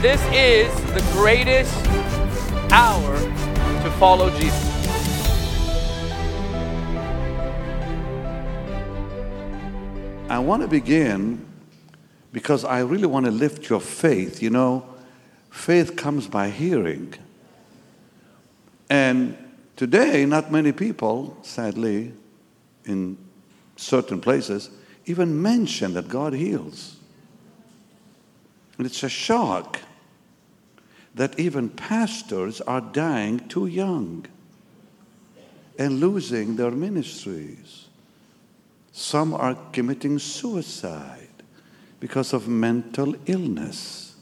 This is the greatest hour to follow Jesus. I want to begin because I really want to lift your faith. You know, faith comes by hearing. And today, not many people, sadly, in certain places, even mention that God heals. And it's a shock that even pastors are dying too young and losing their ministries. Some are committing suicide because of mental illness.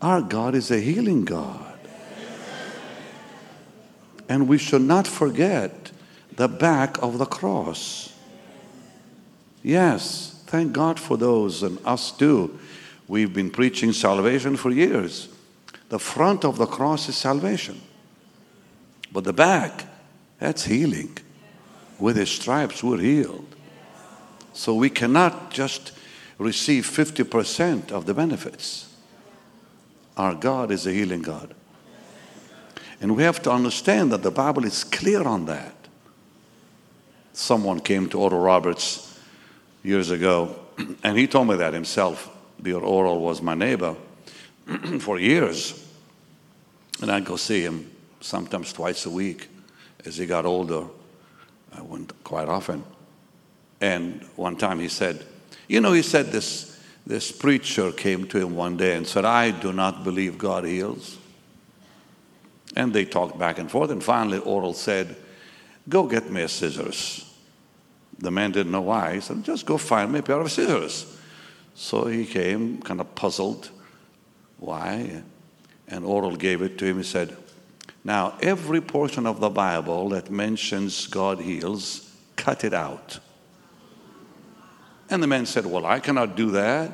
Our God is a healing God. And we should not forget the back of the cross. Yes, thank God for those and us too. We've been preaching salvation for years. The front of the cross is salvation, but the back, that's healing. With his stripes, we're healed. So we cannot just receive 50% of the benefits. Our God is a healing God. And we have to understand that the Bible is clear on that. Someone came to Oral Roberts years ago, and he told me that himself. Dear Oral was my neighbor for years. And I'd go see him sometimes twice a week. As he got older, I went quite often. And one time he said, You know, he said this, this preacher came to him one day and said, I do not believe God heals. And they talked back and forth. And finally, Oral said, Go get me a scissors. The man didn't know why. He said, Just go find me a pair of scissors. So he came, kind of puzzled. Why? And Oral gave it to him. He said, Now, every portion of the Bible that mentions God heals, cut it out. And the man said, Well, I cannot do that.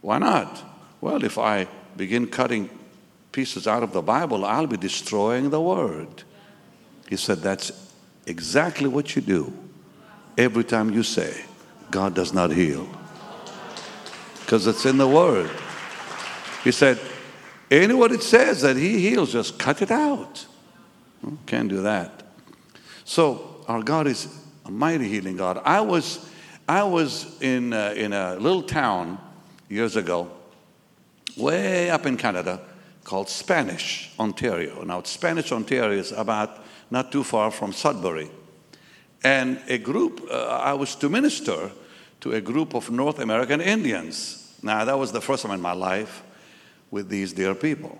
Why not? Well, if I begin cutting pieces out of the Bible, I'll be destroying the Word. He said, That's exactly what you do every time you say, God does not heal. Because it's in the Word. He said, Anywhere it says that He heals, just cut it out. Can't do that. So, our God is a mighty healing God. I was, I was in, uh, in a little town years ago, way up in Canada, called Spanish, Ontario. Now, Spanish, Ontario is about not too far from Sudbury. And a group, uh, I was to minister to a group of North American Indians. Now, that was the first time in my life with these dear people.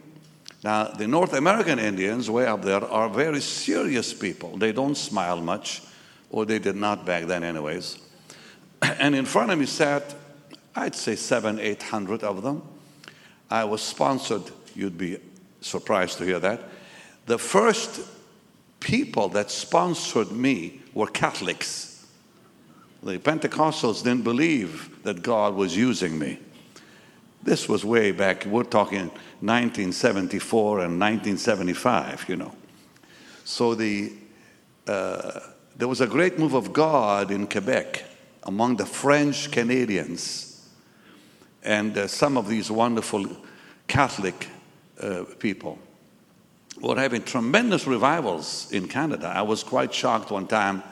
Now, the North American Indians, way up there, are very serious people. They don't smile much, or they did not back then, anyways. And in front of me sat, I'd say seven, eight hundred of them. I was sponsored, you'd be surprised to hear that. The first people that sponsored me were Catholics. The Pentecostals didn't believe that God was using me. This was way back, we're talking 1974 and 1975, you know. So the, uh, there was a great move of God in Quebec among the French Canadians and uh, some of these wonderful Catholic uh, people were having tremendous revivals in Canada. I was quite shocked one time.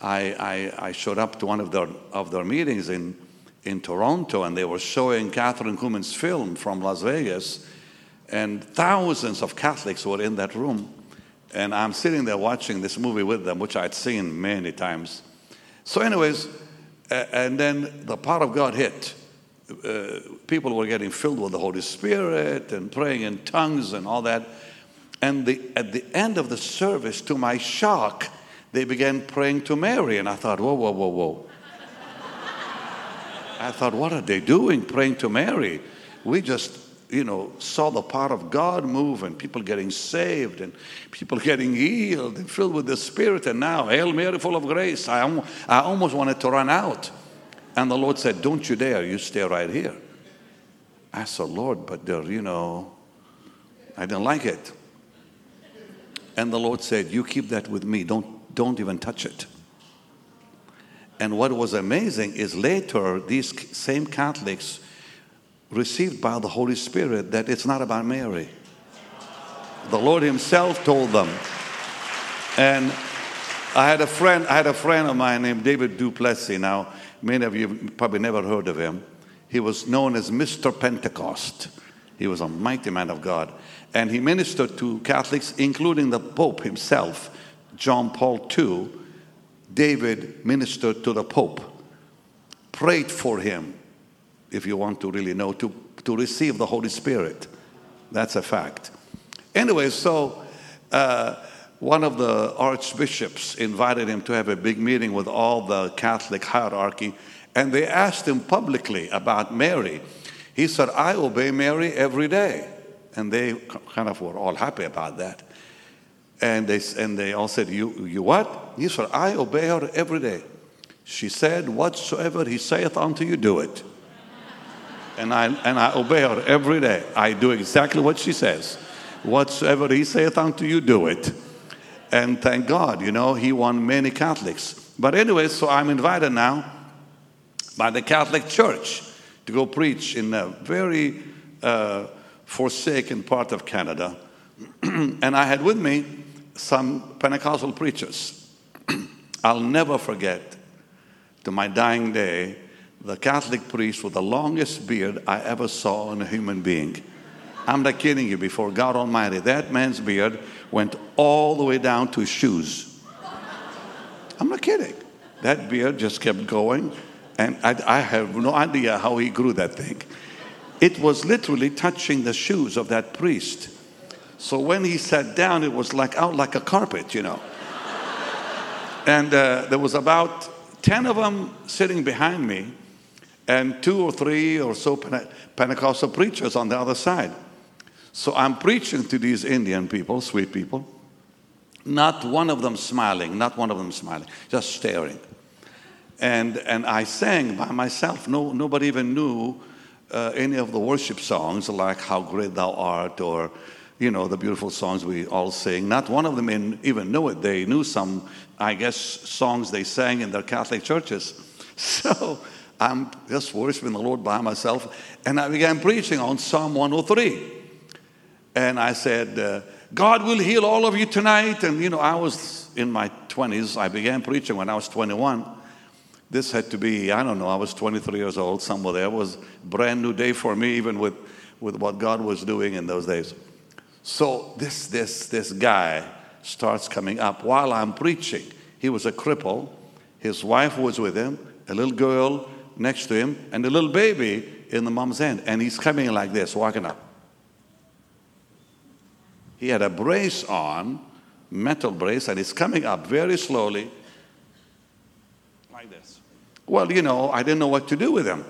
I, I, I showed up to one of their, of their meetings in, in Toronto, and they were showing Kathryn Kuhlman's film from Las Vegas, and thousands of Catholics were in that room. And I'm sitting there watching this movie with them, which I'd seen many times. So, anyways, and then the power of God hit. Uh, people were getting filled with the Holy Spirit and praying in tongues and all that. And the, at the end of the service, to my shock, they began praying to Mary. And I thought, whoa, whoa, whoa, whoa. I thought, what are they doing praying to Mary? We just, you know, saw the power of God move and people getting saved and people getting healed and filled with the Spirit. And now, Hail Mary, full of grace. I, I almost wanted to run out. And the Lord said, Don't you dare, you stay right here. I said, Lord, but they're, you know, I didn't like it. And the Lord said, You keep that with me. Don't, don't even touch it. And what was amazing is later, these same Catholics received by the Holy Spirit that it's not about Mary. The Lord Himself told them. And I had a friend, I had a friend of mine named David du Plessis. Now, many of you probably never heard of him. He was known as Mr. Pentecost. He was a mighty man of God. And he ministered to Catholics, including the Pope himself, John Paul II. David ministered to the Pope, prayed for him, if you want to really know, to, to receive the Holy Spirit. That's a fact. Anyway, so uh, one of the archbishops invited him to have a big meeting with all the Catholic hierarchy, and they asked him publicly about Mary. He said, I obey Mary every day. And they kind of were all happy about that. And they, and they all said, you, you what? He said, I obey her every day. She said, Whatsoever he saith unto you, do it. And I, and I obey her every day. I do exactly what she says. Whatsoever he saith unto you, do it. And thank God, you know, he won many Catholics. But anyway, so I'm invited now by the Catholic Church to go preach in a very uh, forsaken part of Canada. and I had with me some Pentecostal preachers. I'll never forget, to my dying day, the Catholic priest with the longest beard I ever saw in a human being. I'm not kidding you, before God Almighty, that man's beard went all the way down to his shoes. I'm not kidding. That beard just kept going, and I, I have no idea how he grew that thing. It was literally touching the shoes of that priest. So when he sat down, it was like out like a carpet, you know. And uh, there was about 10 of them sitting behind me, and two or three or so Pentecostal preachers on the other side. So I'm preaching to these Indian people, sweet people, not one of them smiling, not one of them smiling, just staring. And, and I sang by myself. No, nobody even knew uh, any of the worship songs like How Great Thou Art or, you know, the beautiful songs we all sing. Not one of them even knew it. They knew some, I guess, songs they sang in their Catholic churches. So I'm just worshiping the Lord by myself. And I began preaching on Psalm 103. And I said, uh, God will heal all of you tonight. And, you know, I was in my 20s. I began preaching when I was 21. This had to be, I don't know, I was 23 years old, somewhere there. It was a brand new day for me, even with, with what God was doing in those days. So this, this, this guy starts coming up while I'm preaching. He was a cripple. His wife was with him, a little girl next to him, and a little baby in the mom's hand. And he's coming like this, walking up. He had a brace on, metal brace, and he's coming up very slowly, like this. Well, you know, I didn't know what to do with him.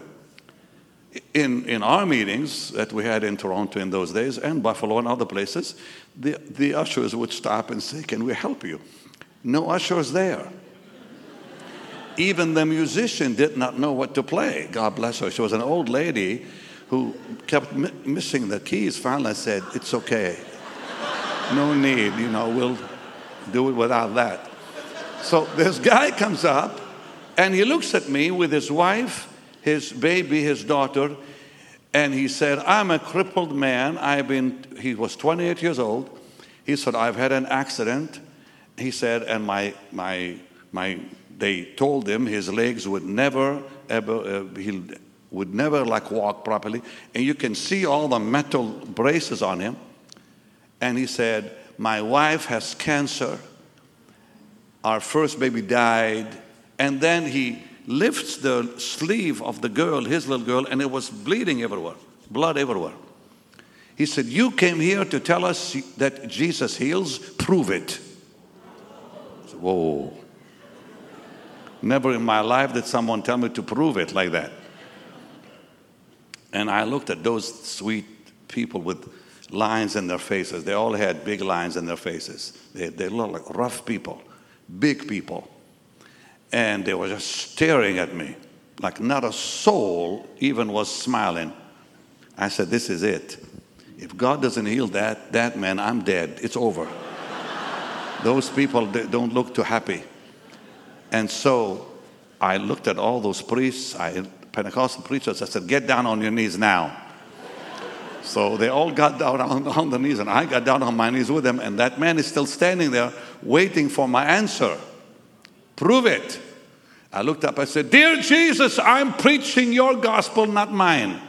In, in our meetings that we had in Toronto in those days, and Buffalo and other places, the, the ushers would stop and say, Can we help you? No ushers there. Even the musician did not know what to play. God bless her. She was an old lady who kept mi- missing the keys. Finally, I said, It's okay. No need, you know, we'll do it without that. So this guy comes up and he looks at me with his wife, his baby, his daughter, and he said, I'm a crippled man. I've been, he was 28 years old. He said, I've had an accident. He said, and my, my, my they told him his legs would never ever uh, he would never like walk properly and you can see all the metal braces on him and he said my wife has cancer our first baby died and then he lifts the sleeve of the girl his little girl and it was bleeding everywhere blood everywhere he said you came here to tell us that jesus heals prove it said, whoa Never in my life did someone tell me to prove it like that. And I looked at those sweet people with lines in their faces. They all had big lines in their faces. They, they looked like rough people, big people. And they were just staring at me like not a soul even was smiling. I said, This is it. If God doesn't heal that, that man, I'm dead. It's over. Those people don't look too happy. And so I looked at all those priests, I, Pentecostal preachers, I said, Get down on your knees now. So they all got down on, on the knees, and I got down on my knees with them, and that man is still standing there waiting for my answer. Prove it. I looked up, I said, Dear Jesus, I'm preaching your gospel, not mine.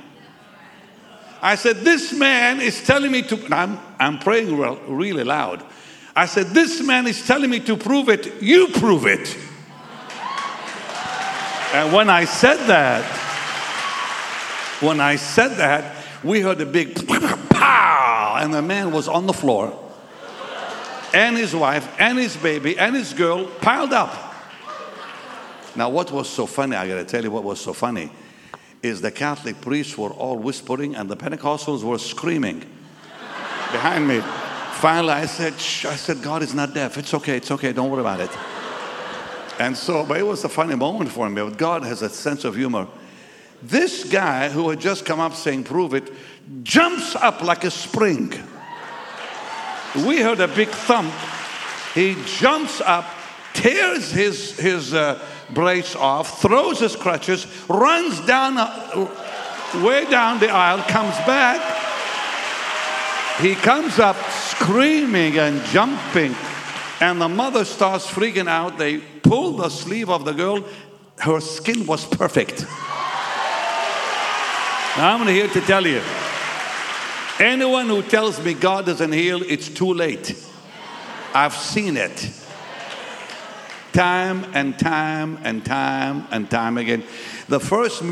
I said, This man is telling me to, I'm, I'm praying real, really loud. I said, This man is telling me to prove it. You prove it. And when I said that, when I said that, we heard a big pow, and the man was on the floor, and his wife, and his baby, and his girl piled up. Now, what was so funny, I gotta tell you what was so funny, is the Catholic priests were all whispering, and the Pentecostals were screaming behind me. Finally, I said, Shh. I said, God is not deaf. It's okay, it's okay, don't worry about it. And so, but it was a funny moment for me. But God has a sense of humor. This guy who had just come up saying, Prove it, jumps up like a spring. We heard a big thump. He jumps up, tears his, his uh, brace off, throws his crutches, runs down, way down the aisle, comes back. He comes up screaming and jumping. And the mother starts freaking out. They pull the sleeve of the girl. Her skin was perfect. Now, I'm here to tell you anyone who tells me God doesn't heal, it's too late. I've seen it. Time and time and time and time again. The first,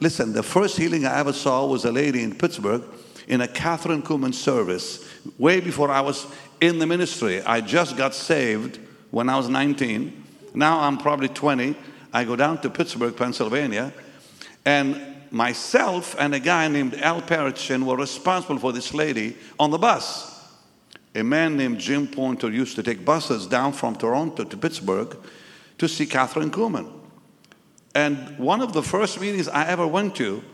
listen, the first healing I ever saw was a lady in Pittsburgh in a Kathryn Kuhlman service way before I was in the ministry. I just got saved when I was 19. Now I'm probably 20. I go down to Pittsburgh, Pennsylvania, and myself and a guy named Al Parichin were responsible for this lady on the bus. A man named Jim Poynter used to take buses down from Toronto to Pittsburgh to see Kathryn Kuhlman. And one of the first meetings I ever went to,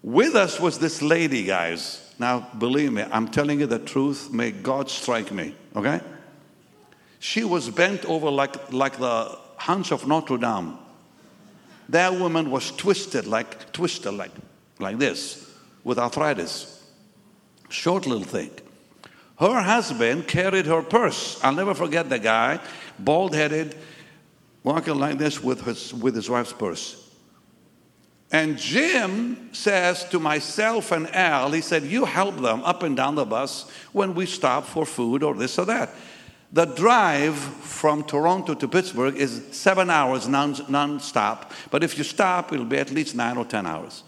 with us was this lady, guys. Now, believe me, I'm telling you the truth. May God strike me, okay? She was bent over like, like the hunch of Notre Dame. That woman was twisted like twisted like, like this with arthritis. Short little thing. Her husband carried her purse. I'll never forget the guy, bald headed, walking like this with his, with his wife's purse. And Jim says to myself and Al, he said, You help them up and down the bus when we stop for food or this or that. The drive from Toronto to Pittsburgh is seven hours non stop, but if you stop, it'll be at least nine or 10 hours.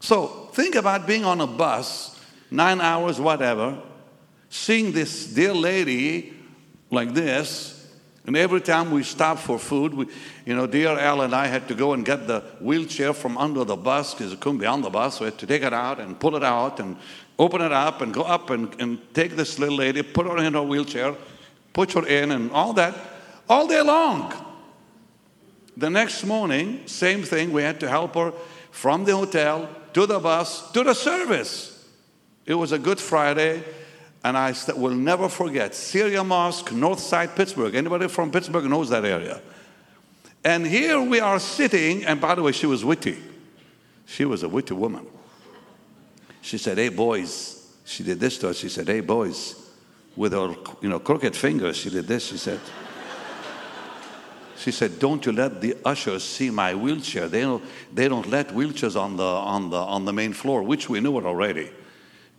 So think about being on a bus, nine hours, whatever, seeing this dear lady like this, and every time we stopped for food, we, you know, dear Al and I had to go and get the wheelchair from under the bus because it couldn't be on the bus. We had to take it out and pull it out and open it up and go up and, and take this little lady, put her in her wheelchair, put her in, and all that, all day long. The next morning, same thing, we had to help her from the hotel to the bus to the service. It was a Good Friday. And I will never forget Syria Mosque, North Side, Pittsburgh. Anybody from Pittsburgh knows that area. And here we are sitting, and by the way, she was witty. She was a witty woman. She said, Hey, boys. She did this to us. She said, Hey, boys. With her, you know, crooked fingers, she did this. She said, She said, Don't you let the ushers see my wheelchair. They don't, they don't let wheelchairs on the, on, the, on the main floor, which we knew it already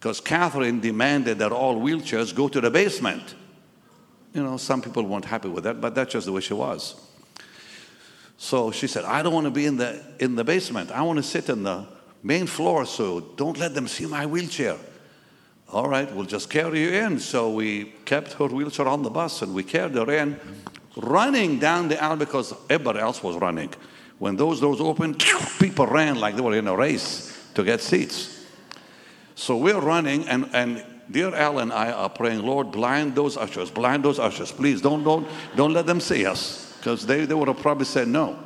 because Kathryn demanded that all wheelchairs go to the basement. You know, some people weren't happy with that, but that's just the way she was. So she said, I don't want to be in the, in the basement. I want to sit in the main floor, so don't let them see my wheelchair. All right, we'll just carry you in. So we kept her wheelchair on the bus and we carried her in, running down the aisle because everybody else was running. When those doors opened, people ran like they were in a race to get seats. So we're running, and, and dear Al and I are praying, Lord, blind those ushers, blind those ushers. Please don't, don't, don't let them see us, because they, they would have probably said no.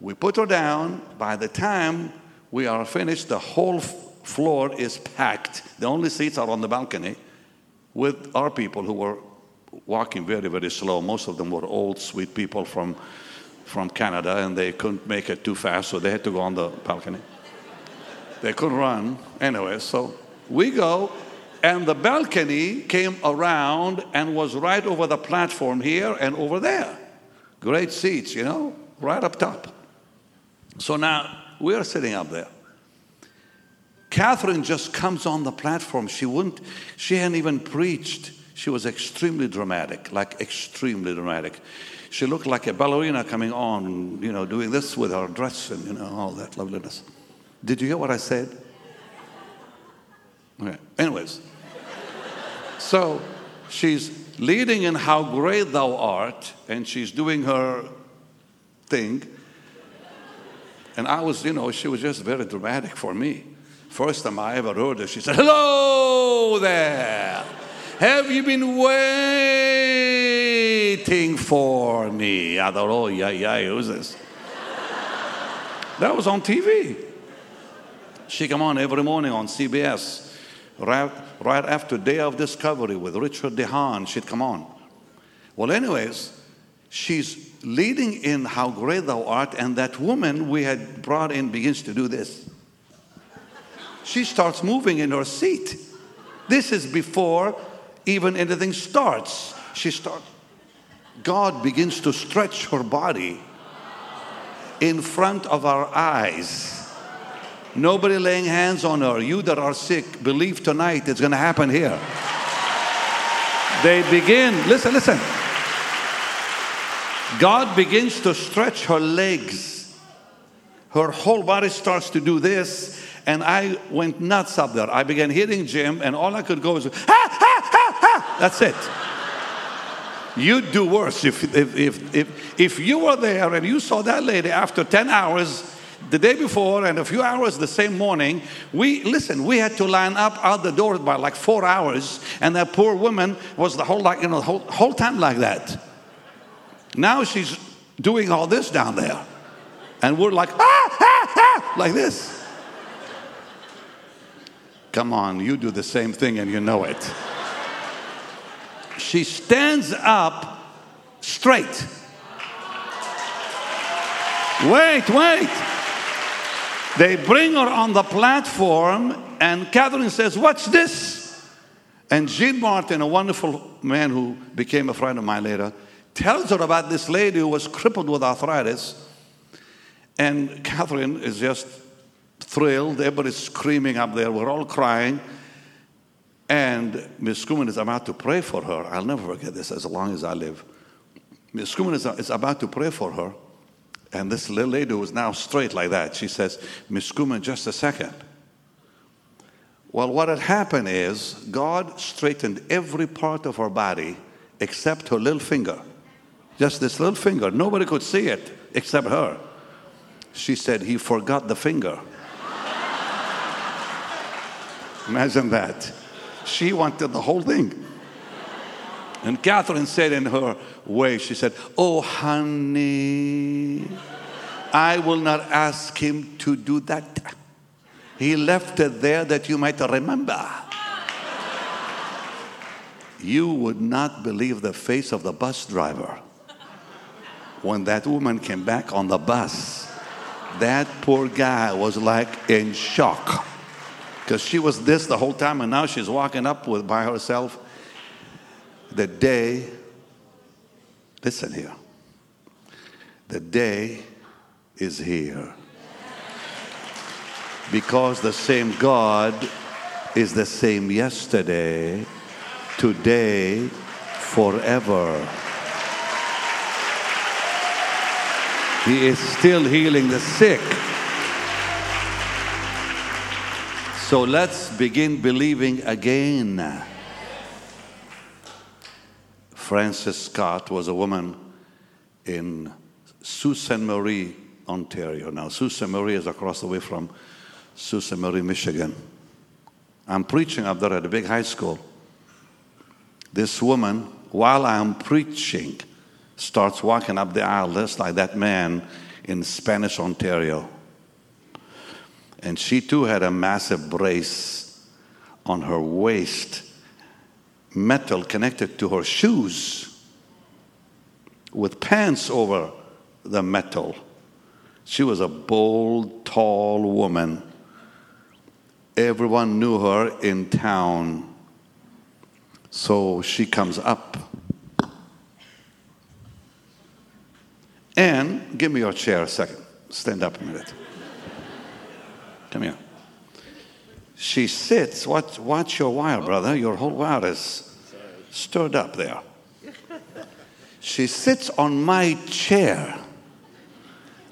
We put her down. By the time we are finished, the whole floor is packed. The only seats are on the balcony with our people who were walking very, very slow. Most of them were old, sweet people from, from Canada, and they couldn't make it too fast, so they had to go on the balcony. They couldn't run. Anyway, so we go, and the balcony came around and was right over the platform here and over there. Great seats, you know, right up top. So now we are sitting up there. Kathryn just comes on the platform. She wouldn't, she hadn't even preached. She was extremely dramatic, like extremely dramatic. She looked like a ballerina coming on, you know, doing this with her dress and, you know, all that loveliness. Did you hear what I said? Okay. Anyways, so she's leading in How Great Thou Art, and she's doing her thing. And I was, you know, she was just very dramatic for me. First time I ever heard her, she said, Hello there. Have you been waiting for me? I thought, oh, yeah, yeah, who's this? that was on TV. She come on every morning on CBS, right, right after Day of Discovery with Richard DeHaan. She'd come on. Well, anyways, she's leading in how great thou art, and that woman we had brought in begins to do this. She starts moving in her seat. This is before even anything starts. She starts. God begins to stretch her body in front of our eyes. Nobody laying hands on her. You that are sick, believe tonight it's going to happen here. They begin, listen, listen. God begins to stretch her legs. Her whole body starts to do this. And I went nuts up there. I began hitting Jim, and all I could go was, ha, ha, ha, ha. That's it. You'd do worse if, if, if, if, if you were there and you saw that lady after 10 hours the day before and a few hours the same morning, we listen, we had to line up out the door by like four hours, and that poor woman was the whole like you know whole, whole time like that. Now she's doing all this down there, and we're like ah, ah, ah, like this. Come on, you do the same thing and you know it. She stands up straight. Wait, wait. They bring her on the platform, and Kathryn says, What's this? And Gene Martin, a wonderful man who became a friend of mine later, tells her about this lady who was crippled with arthritis. And Kathryn is just thrilled. Everybody's screaming up there. We're all crying. And Miss Kuhlman is about to pray for her. I'll never forget this as long as I live. Miss Kuhlman is, is about to pray for her. And this little lady was now straight like that. She says, Miss Kuhlman, just a second. Well, what had happened is God straightened every part of her body except her little finger. Just this little finger. Nobody could see it except her. She said, He forgot the finger. Imagine that. She wanted the whole thing. And Kathryn said in her way, she said, Oh, honey, I will not ask him to do that. He left it there that you might remember. You would not believe the face of the bus driver when that woman came back on the bus. That poor guy was like in shock because she was this the whole time and now she's walking up with by herself the day, listen here, the day is here. Because the same God is the same yesterday, today, forever. He is still healing the sick. So let's begin believing again. Frances Scott was a woman in Sault Ste. Marie, Ontario. Now, Sault Ste. Marie is across the way from Sault Ste. Marie, Michigan. I'm preaching up there at a big high school. This woman, while I'm preaching, starts walking up the aisle just like that man in Spanish Ontario. And she too had a massive brace on her waist metal connected to her shoes with pants over the metal. She was a bold, tall woman Everyone knew her in town. So she comes up. And give me your chair a second. Stand up a minute. Come here. She sits. Watch, watch your wire, brother. Your whole wire is stirred up there. She sits on my chair.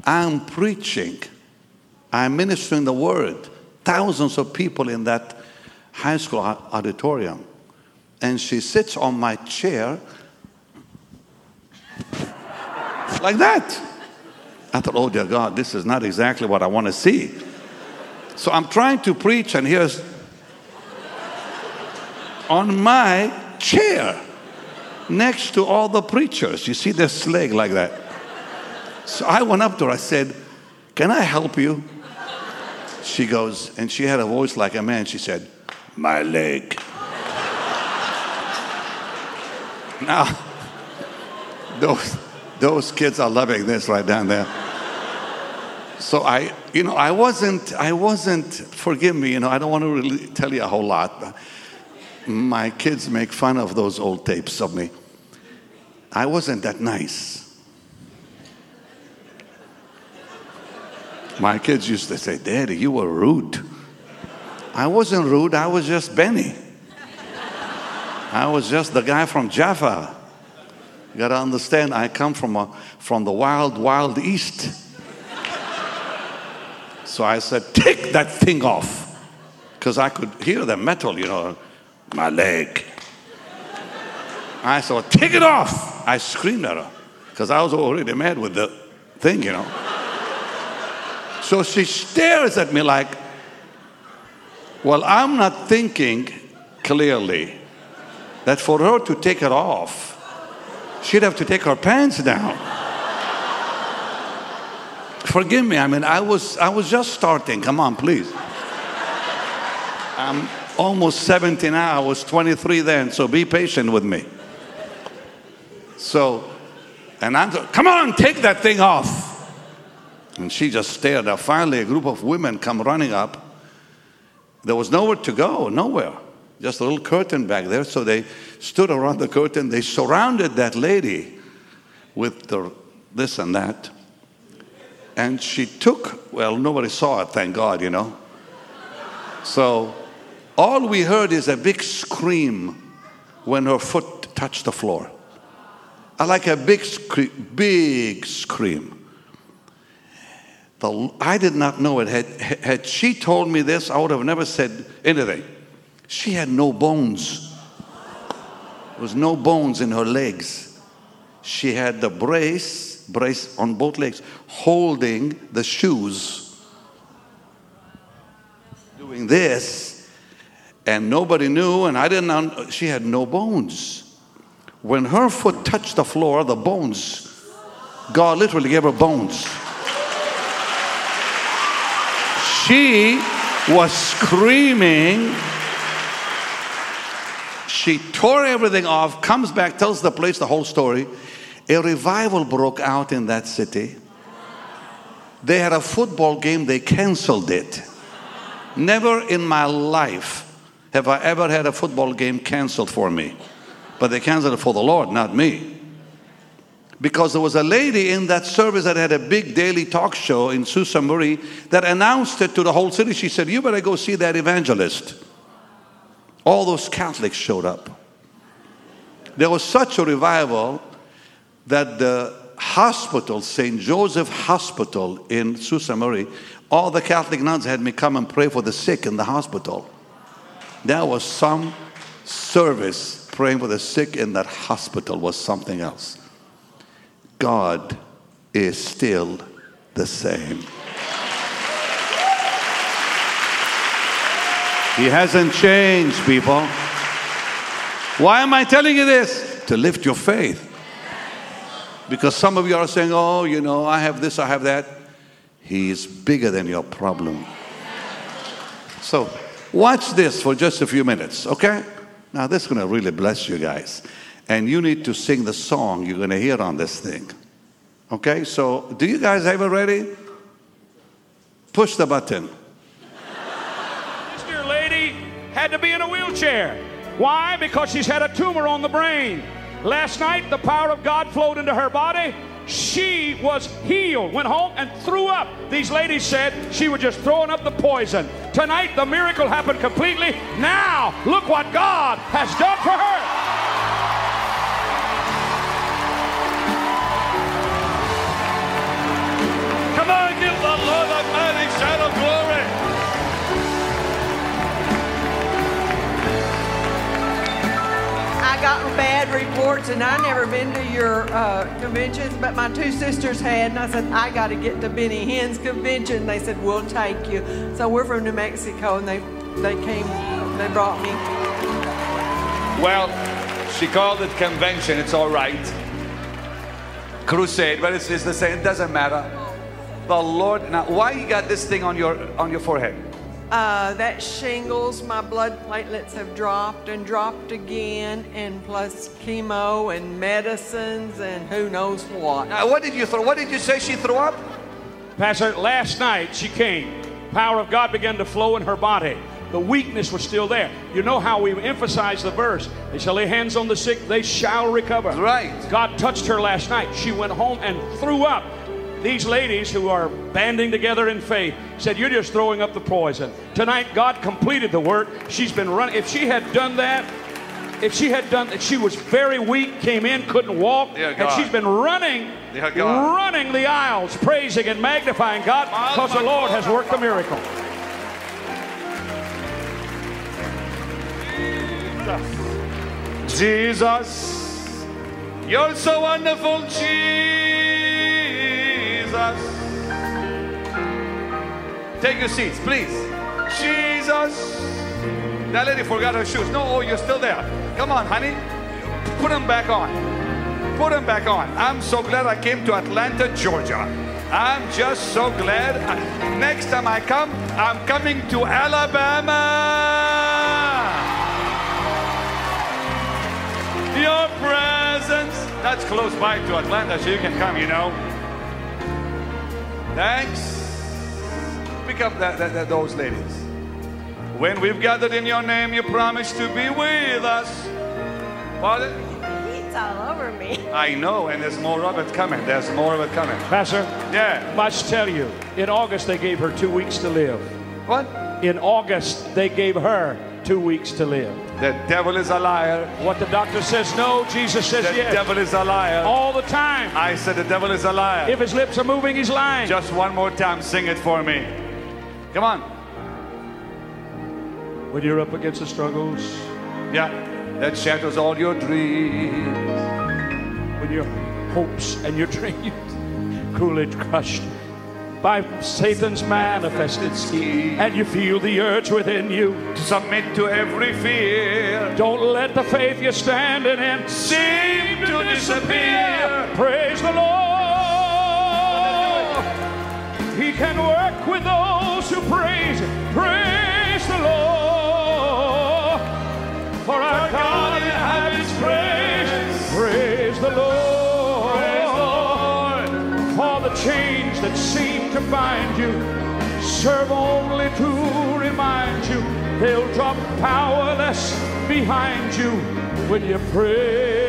I'm preaching. I'm ministering the word. Thousands of people in that high school auditorium. And she sits on my chair like that. I thought, oh dear God, this is not exactly what I want to see. So I'm trying to preach, and here's on my chair next to all the preachers. You see this leg like that. So I went up to her. I said, Can I help you? She goes, and she had a voice like a man. She said, My leg. now, those, those kids are loving this right down there. So I, you know, I wasn't, I wasn't, forgive me, you know, I don't want to really tell you a whole lot. My kids make fun of those old tapes of me. I wasn't that nice. My kids used to say, Daddy, you were rude. I wasn't rude, I was just Benny. I was just the guy from Jaffa. You gotta understand, I come from, a, from the wild, wild east. So I said, Take that thing off. Because I could hear the metal, you know, my leg. I said, Take it off. I screamed at her because I was already mad with the thing, you know. So she stares at me like, well, I'm not thinking clearly that for her to take it off, she'd have to take her pants down. Forgive me, I mean, I was, I was just starting. Come on, please. I'm almost 70 now. I was 23 then, so be patient with me. So, and I'm, come on, take that thing off. And she just stared. Now, finally, a group of women come running up. There was nowhere to go, nowhere. Just a little curtain back there. So they stood around the curtain. They surrounded that lady with the, this and that. And she took, well, nobody saw it, thank God, you know. So all we heard is a big scream when her foot touched the floor. I like a big scream, big scream. The, I did not know it. Had, had she told me this, I would have never said anything. She had no bones. There was no bones in her legs. She had the brace, brace on both legs, holding the shoes. Doing this, and nobody knew, and I didn't know. She had no bones. When her foot touched the floor, the bones, God literally gave her bones. She was screaming. She tore everything off, comes back, tells the police the whole story. A revival broke out in that city. They had a football game, they canceled it. Never in my life have I ever had a football game canceled for me. But they canceled it for the Lord, not me because there was a lady in that service that had a big daily talk show in Sault. Marie that announced it to the whole city. She said, You better go see that evangelist. All those Catholics showed up. There was such a revival that the hospital, St. Joseph Hospital in Sault. Marie, all the Catholic nuns had me come and pray for the sick in the hospital. There was some service praying for the sick in that hospital was something else. God is still the same. He hasn't changed, people. Why am I telling you this? To lift your faith. Because some of you are saying, oh, you know, I have this, I have that. He is bigger than your problem. So, watch this for just a few minutes, okay? Now, this is going to really bless you guys and you need to sing the song you're going to hear on this thing. Okay, so do you guys have it ready? Push the button. This dear lady had to be in a wheelchair. Why? Because she's had a tumor on the brain. Last night, the power of God flowed into her body. She was healed, went home and threw up. These ladies said she was just throwing up the poison. Tonight, the miracle happened completely. Now, look what God has done for her. Come on, give the Lord a mighty I got bad reports, and I never been to your uh, conventions, but my two sisters had, and I said I got to get to Benny Hinn's convention. They said we'll take you. So we're from New Mexico, and they they came, they brought me. Well, she called it convention. It's all right. Crusade, but it's, it's the same. It doesn't matter. The Lord. Now, why you got this thing on your on your forehead? Uh, that shingles, my blood platelets have dropped and dropped again, and plus chemo and medicines and who knows what. Now, what did you throw? What did you say she threw up? Pastor, last night she came. Power of God began to flow in her body. The weakness was still there. You know how we emphasize the verse. They shall lay hands on the sick, they shall recover. Right. God touched her last night. She went home and threw up. These ladies who are banding together in faith said, You're just throwing up the poison. Tonight, God completed the work. She's been running. If she had done that, if she had done that, she was very weak, came in, couldn't walk, Dear and she's been running, God. running the aisles, praising and magnifying God because the Lord has worked a miracle. Jesus, you're so wonderful, Jesus. Take your seats, please. Jesus. That lady forgot her shoes. No, oh, you're still there. Come on, honey. Put them back on. Put them back on. I'm so glad I came to Atlanta, Georgia. I'm just so glad. Next time I come, I'm coming to Alabama. Your presence. That's close by to Atlanta, so you can come, you know. Thanks. Pick up that, that, that- those ladies. When we've gathered in your name, you promise to be with us. Pardon? It's all over me. I know, and there's more of it coming. There's more of it coming. Pastor, Yeah. must tell you, in August they gave her two weeks to live. What? In August they gave her two weeks to live. The devil is a liar. What the doctor says no, Jesus says The yes. The devil is a liar. All the time. I said the devil is a liar. If his lips are moving, he's lying. Just one more time, sing it for me. Come on. When you're up against the struggles, Yeah. That shatters all your dreams. when your hopes and your dreams cruelly crushed by Satan's manifested scheme, and you feel the urge within you, To submit to every fear. don't let the faith you're standing in Seem to disappear. Praise the Lord. He can work with those who praise. Praise the Lord. Bind you serve only to remind you they'll drop powerless behind you when you pray.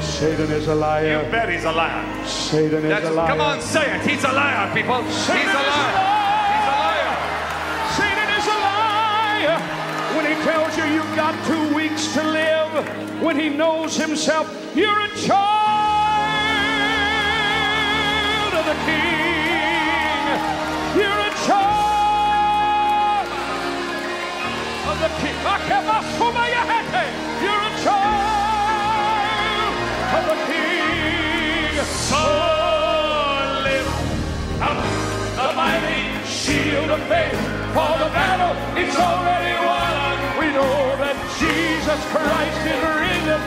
Satan is a liar. You bet he's a liar. Satan is That's, a liar. come on, say it. He's a liar, people. Satan He's a is a liar. He's a liar. Satan is a liar when he tells you you've got two weeks to live, when he knows himself you're a child King. You're a child of the King. You're a child of the King. So live up the mighty shield of faith. For the battle is already won. We know that Jesus Christ is risen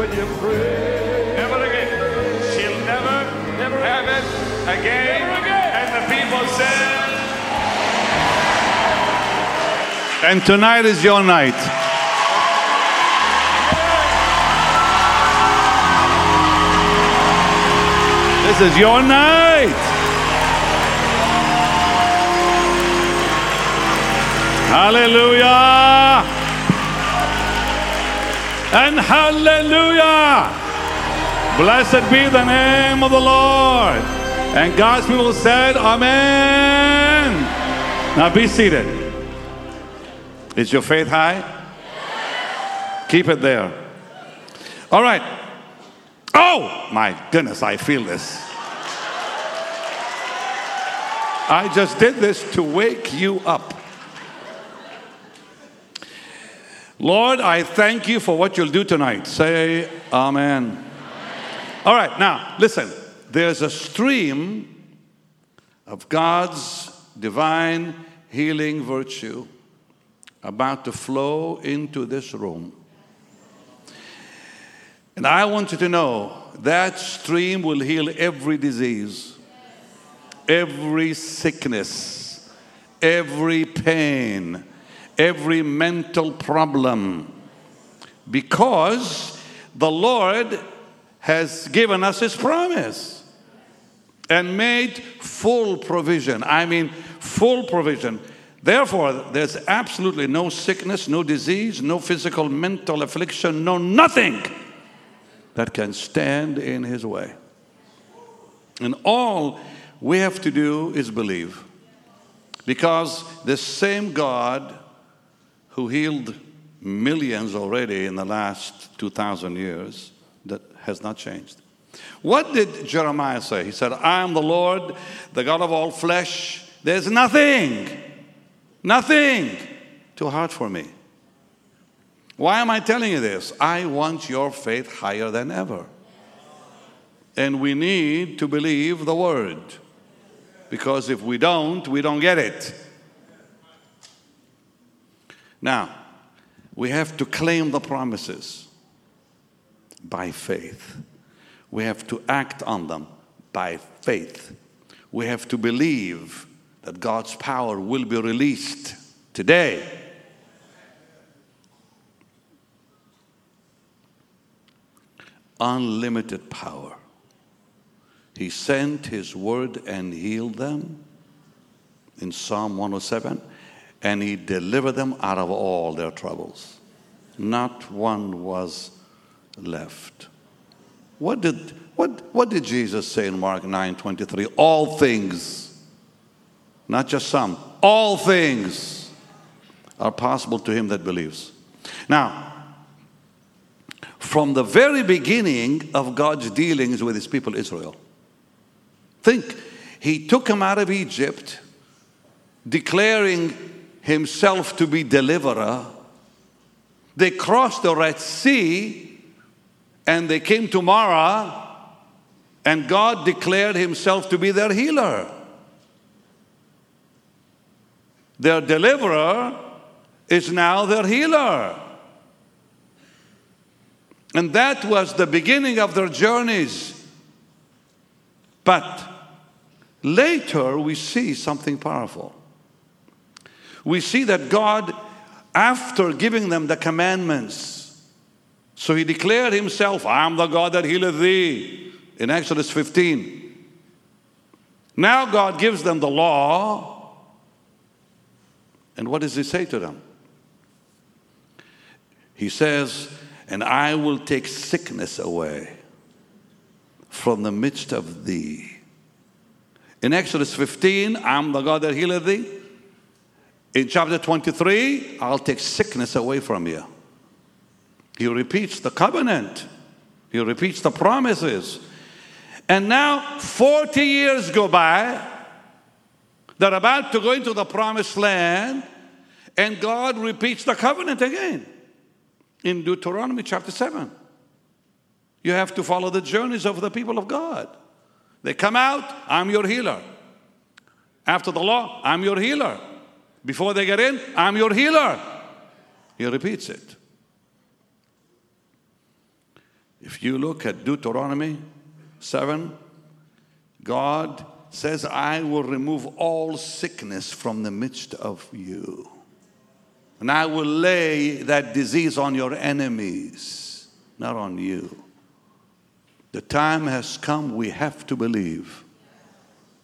when you pray. Never again. She'll never, Never have it again. Never again. And the people said. And tonight is your night. This is your night. Hallelujah. And hallelujah. Blessed be the name of the Lord. And God's people said, Amen. Now be seated. Is your faith high? Keep it there. All right. Oh, my goodness, I feel this. I just did this to wake you up. Lord, I thank you for what you'll do tonight. Say amen. All right, now listen. There's a stream of God's divine healing virtue about to flow into this room. And I want you to know that stream will heal every disease, every sickness, every pain, every mental problem. Because the Lord has given us His promise and made full provision. I mean, full provision. Therefore, there's absolutely no sickness, no disease, no physical, mental affliction, no nothing that can stand in his way. And all we have to do is believe. Because the same God who healed millions already in the last 2,000 years that has not changed. What did Jeremiah say? He said, I am the Lord, the God of all flesh. There's nothing, nothing too hard for me. Why am I telling you this? I want your faith higher than ever. And we need to believe the word. Because if we don't, we don't get it. Now, we have to claim the promises by faith. We have to act on them by faith. We have to believe that God's power will be released today. Unlimited power. He sent His word and healed them in Psalm 107, and He delivered them out of all their troubles. Not one was left. What did, what, what did Jesus say in Mark 9 23? All things, not just some, all things are possible to him that believes. Now, from the very beginning of God's dealings with his people Israel, think, he took them out of Egypt, declaring himself to be deliverer. They crossed the Red Sea and they came to Mara, and God declared Himself to be their healer. Their deliverer is now their healer. And that was the beginning of their journeys. But later we see something powerful. We see that God, after giving them the commandments, so he declared himself, I am the God that healeth thee, in Exodus 15. Now God gives them the law. And what does he say to them? He says, And I will take sickness away from the midst of thee. In Exodus 15, I'm the God that healeth thee. In chapter 23, I'll take sickness away from you. He repeats the covenant, he repeats the promises. And now 40 years go by. They're about to go into the promised land, and God repeats the covenant again in Deuteronomy chapter 7. You have to follow the journeys of the people of God. They come out, I'm your healer. After the law, I'm your healer. Before they get in, I'm your healer. He repeats it. If you look at Deuteronomy 7, God says, I will remove all sickness from the midst of you. And I will lay that disease on your enemies, not on you. The time has come, we have to believe.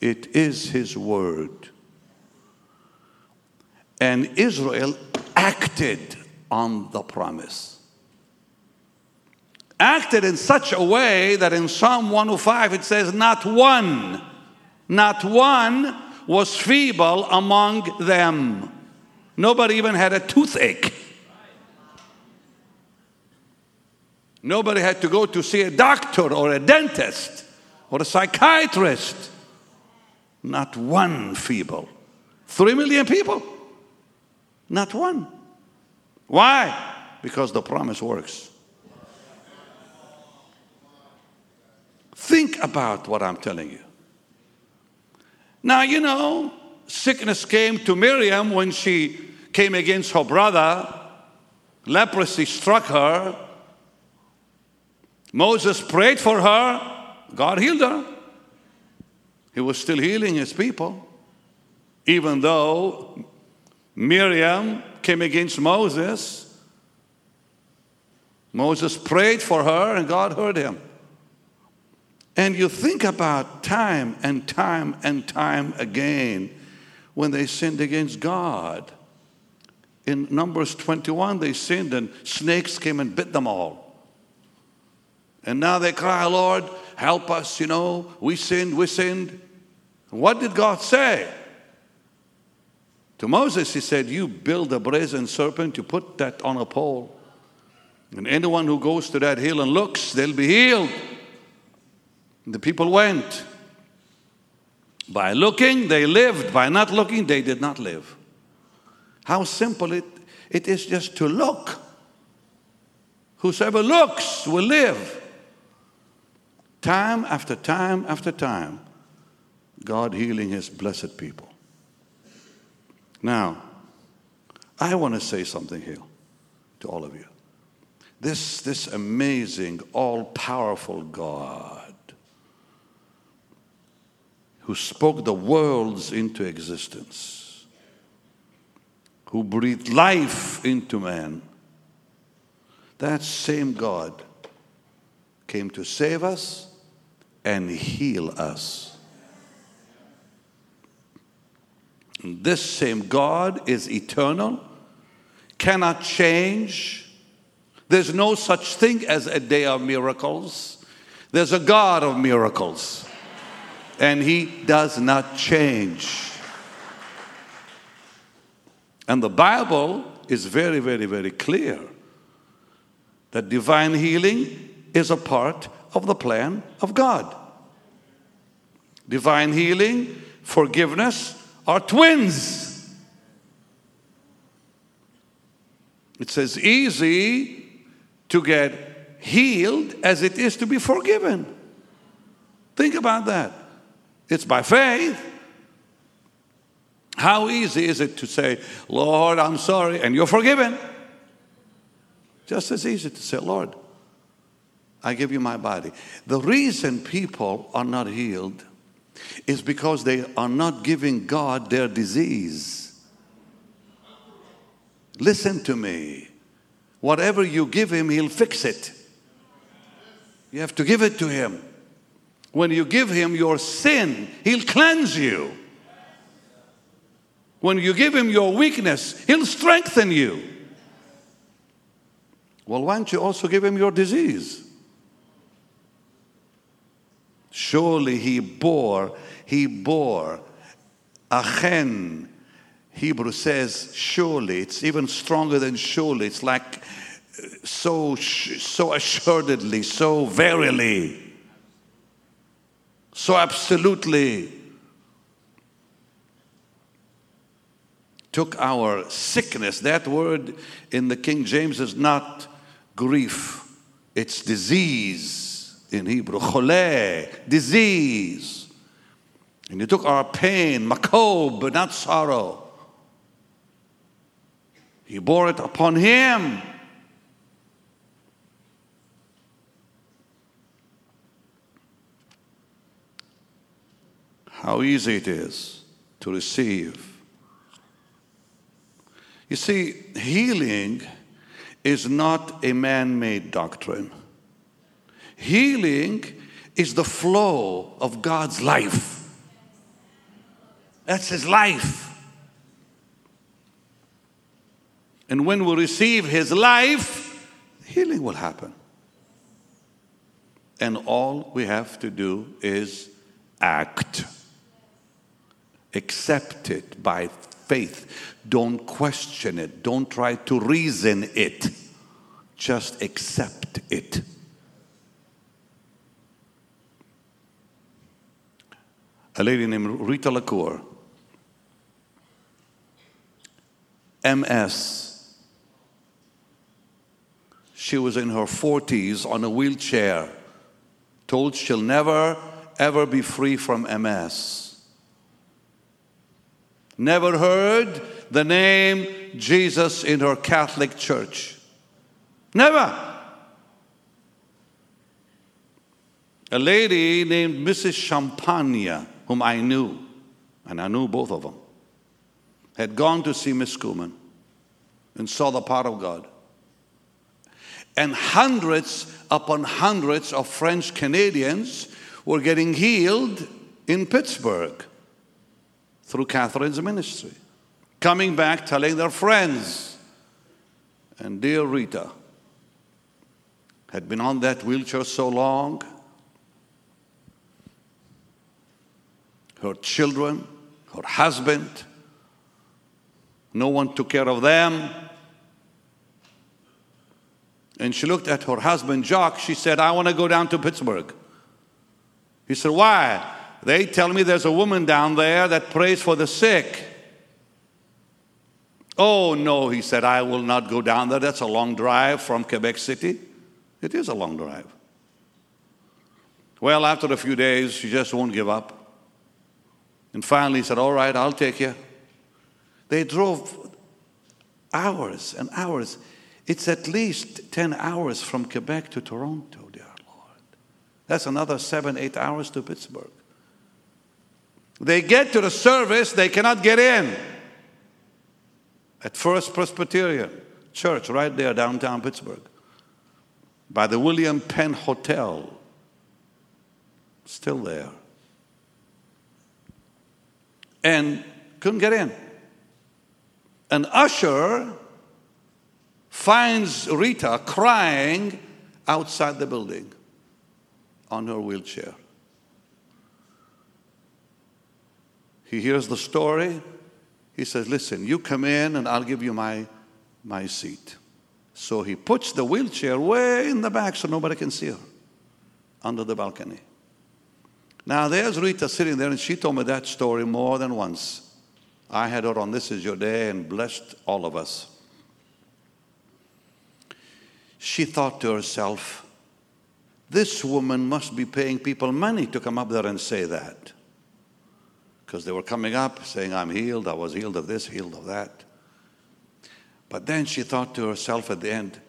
It is His word. And Israel acted on the promise. Acted in such a way that in Psalm 105 it says, Not one, not one was feeble among them. Nobody even had a toothache. Nobody had to go to see a doctor or a dentist or a psychiatrist. Not one feeble. Three million people. Not one. Why? Because the promise works. Think about what I'm telling you. Now, you know, sickness came to Miriam when she came against her brother, leprosy struck her. Moses prayed for her, God healed her. He was still healing his people, even though Miriam came against Moses. Moses prayed for her and God heard him. And you think about time and time and time again when they sinned against God. In Numbers 21, they sinned and snakes came and bit them all. And now they cry, Lord, help us, you know, we sinned, we sinned. What did God say? To Moses, he said, You build a brazen serpent, you put that on a pole. And anyone who goes to that hill and looks, they'll be healed. The people went. By looking, they lived. By not looking, they did not live. How simple it, it is just to look. Whosoever looks will live. Time after time after time, God healing his blessed people. Now, I want to say something here to all of you. This, this amazing, all powerful God who spoke the worlds into existence, who breathed life into man, that same God came to save us and heal us. And this same God is eternal, cannot change. There's no such thing as a day of miracles. There's a God of miracles and he does not change. And the Bible is very, very, very clear that divine healing is a part of the plan of God. Divine healing, forgiveness are twins. It's as easy to get healed as it is to be forgiven. Think about that. It's by faith. How easy is it to say, Lord, I'm sorry, and you're forgiven? Just as easy to say, Lord, I give you my body. The reason people are not healed is because they are not giving God their disease. Listen to me. Whatever you give Him, He'll fix it. You have to give it to Him. When you give him your sin, he'll cleanse you. When you give him your weakness, he'll strengthen you. Well, why don't you also give him your disease? Surely he bore, he bore. Achen, Hebrew says surely. It's even stronger than surely. It's like uh, so, so assuredly, so verily so absolutely took our sickness. That word in the King James is not grief, it's disease in Hebrew, cholé, disease. And He took our pain, makob, but not sorrow. He bore it upon him. How easy it is to receive. You see, healing is not a man made doctrine healing is the flow of God's life. That's His life. And when we receive His life, healing will happen. And all we have to do is act. Accept it by faith. Don't question it. Don't try to reason it. Just accept it. A lady named Rita LaCour, MS. She was in her 40s on a wheelchair, told she'll never, ever be free from MS. Never heard the name Jesus in her Catholic church. Never. A lady named Mrs. Champagne, whom I knew, and I knew both of them, had gone to see Miss Kuhlman and saw the power of God. And hundreds upon hundreds of French Canadians were getting healed in Pittsburgh through Kathryn's ministry. Coming back, telling their friends. And dear Rita had been on that wheelchair so long, her children, her husband, no one took care of them. And she looked at her husband, Jock. She said, I want to go down to Pittsburgh. He said, Why? They tell me there's a woman down there that prays for the sick. Oh, no, he said, I will not go down there. That's a long drive from Quebec City. It is a long drive. Well, after a few days, she just won't give up. And finally, he said, All right, I'll take you. They drove hours and hours. It's at least 10 hours from Quebec to Toronto, dear Lord. That's another seven, eight hours to Pittsburgh. They get to the service, they cannot get in. At First Presbyterian Church, right there downtown Pittsburgh, by the William Penn Hotel, still there. And couldn't get in. An usher finds Rita crying outside the building on her wheelchair. He hears the story. He says, Listen, you come in and I'll give you my, my seat. So he puts the wheelchair way in the back so nobody can see her under the balcony. Now, there's Rita sitting there, and she told me that story more than once. I had her on This Is Your Day and blessed all of us. She thought to herself, this woman must be paying people money to come up there and say that. Because they were coming up saying, I'm healed, I was healed of this, healed of that. But then she thought to herself at the end,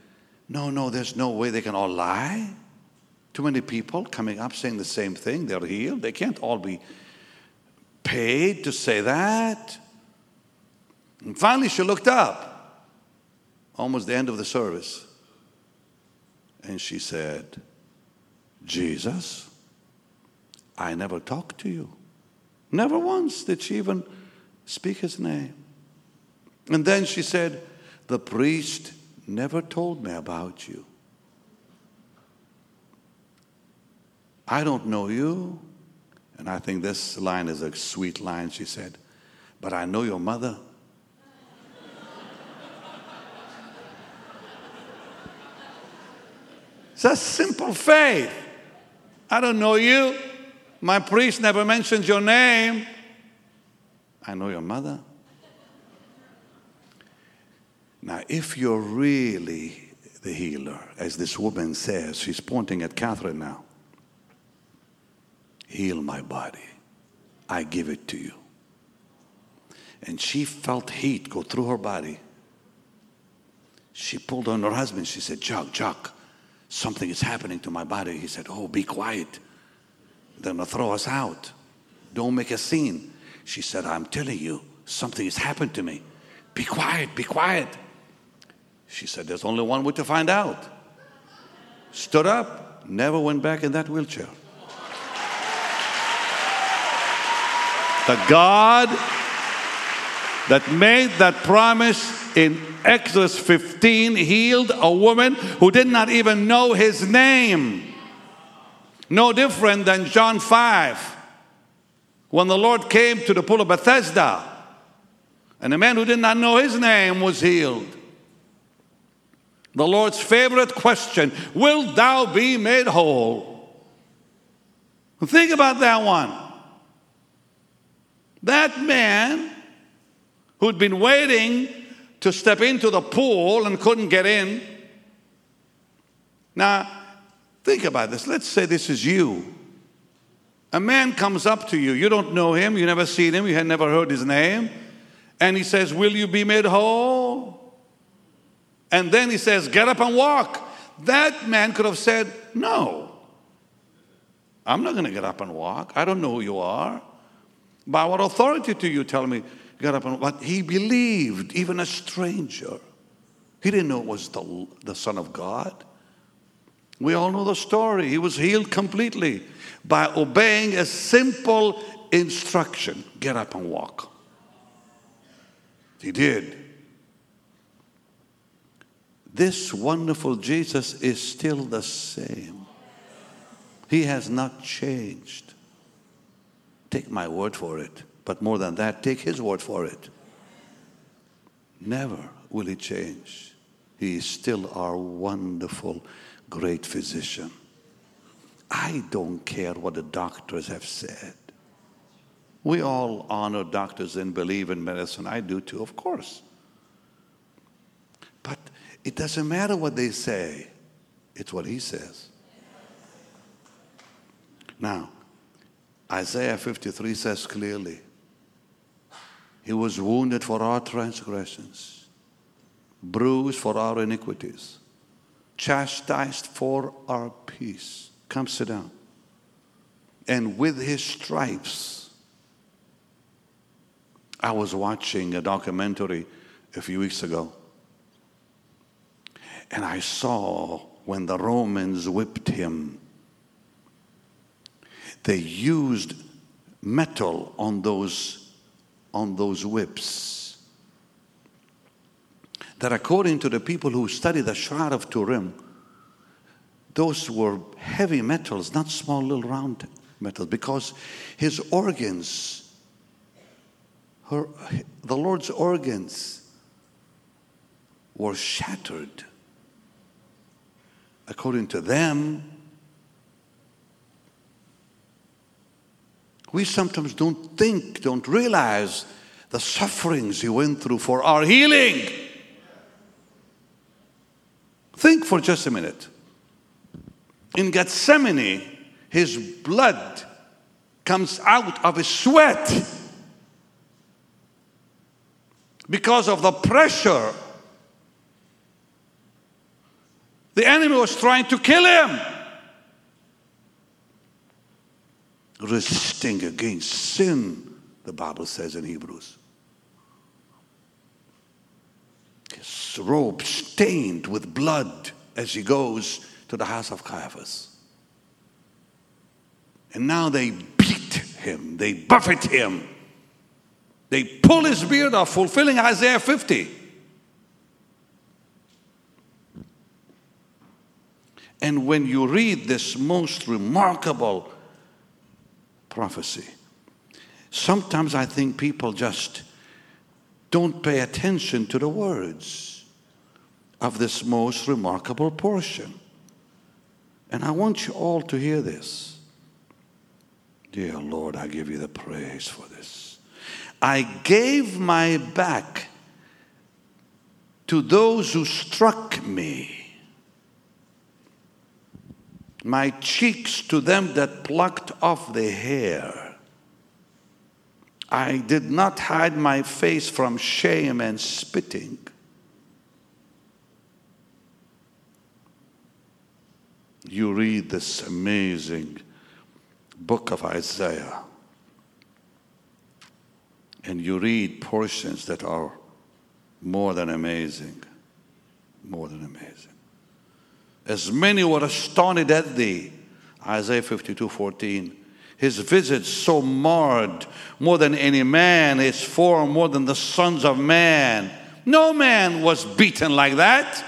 no, no, there's no way they can all lie. Too many people coming up saying the same thing, they're healed. They can't all be paid to say that. And finally, she looked up, almost the end of the service, and she said, Jesus, I never talked to you. Never once did she even speak his name. And then she said, The priest never told me about you. I don't know you. And I think this line is a sweet line. She said, But I know your mother. It's a simple faith. I don't know you. My priest never mentions your name. I know your mother. Now, if you're really the healer, as this woman says, she's pointing at Kathryn now, heal my body. I give it to you. And she felt heat go through her body. She pulled on her husband. She said, Chuck, Chuck, something is happening to my body. He said, Oh, be quiet. They're going to throw us out. Don't make a scene. She said, I'm telling you, something has happened to me. Be quiet, be quiet. She said, There's only one way to find out. Stood up, never went back in that wheelchair. The God that made that promise in Exodus 15 healed a woman who did not even know his name. No different than John 5 when the Lord came to the pool of Bethesda and a man who did not know his name was healed. The Lord's favorite question Will thou be made whole? Think about that one. That man who'd been waiting to step into the pool and couldn't get in. Now, think about this. Let's say this is you. A man comes up to you. You don't know him. You never seen him. You had never heard his name. And he says, Will you be made whole? And then he says, Get up and walk. That man could have said, No. I'm not going to get up and walk. I don't know who you are. By what authority do you tell me get up and but he believed, even a stranger. He didn't know it was the, the Son of God. We all know the story. He was healed completely by obeying a simple instruction get up and walk. He did. This wonderful Jesus is still the same. He has not changed. Take my word for it. But more than that, take his word for it. Never will he change. He is still our wonderful, great physician. I don't care what the doctors have said. We all honor doctors and believe in medicine. I do too, of course. But it doesn't matter what they say, it's what he says. Now, Isaiah 53 says clearly, He was wounded for our transgressions, bruised for our iniquities, chastised for our peace. Come sit down. And with his stripes, I was watching a documentary a few weeks ago, and I saw when the Romans whipped him, they used metal on those, on those whips. That according to the people who study the Shroud of Turin, those were heavy metals, not small little round metals, because his organs, her, the Lord's organs, were shattered. According to them, we sometimes don't think, don't realize the sufferings he went through for our healing. Think for just a minute in Gethsemane, his blood comes out of his sweat because of the pressure. The enemy was trying to kill him. Resisting against sin, the Bible says in Hebrews. His robe stained with blood as he goes to the house of Caiaphas. And now they beat him, they buffet him, they pull his beard off, fulfilling Isaiah 50. And when you read this most remarkable prophecy, sometimes I think people just don't pay attention to the words of this most remarkable portion. And I want you all to hear this. Dear Lord, I give you the praise for this. I gave my back to those who struck me, my cheeks to them that plucked off the hair. I did not hide my face from shame and spitting. you read this amazing book of Isaiah, and you read portions that are more than amazing. More than amazing. As many were astonished at thee, Isaiah 52 14. His visage so marred more than any man, his form more than the sons of man. No man was beaten like that.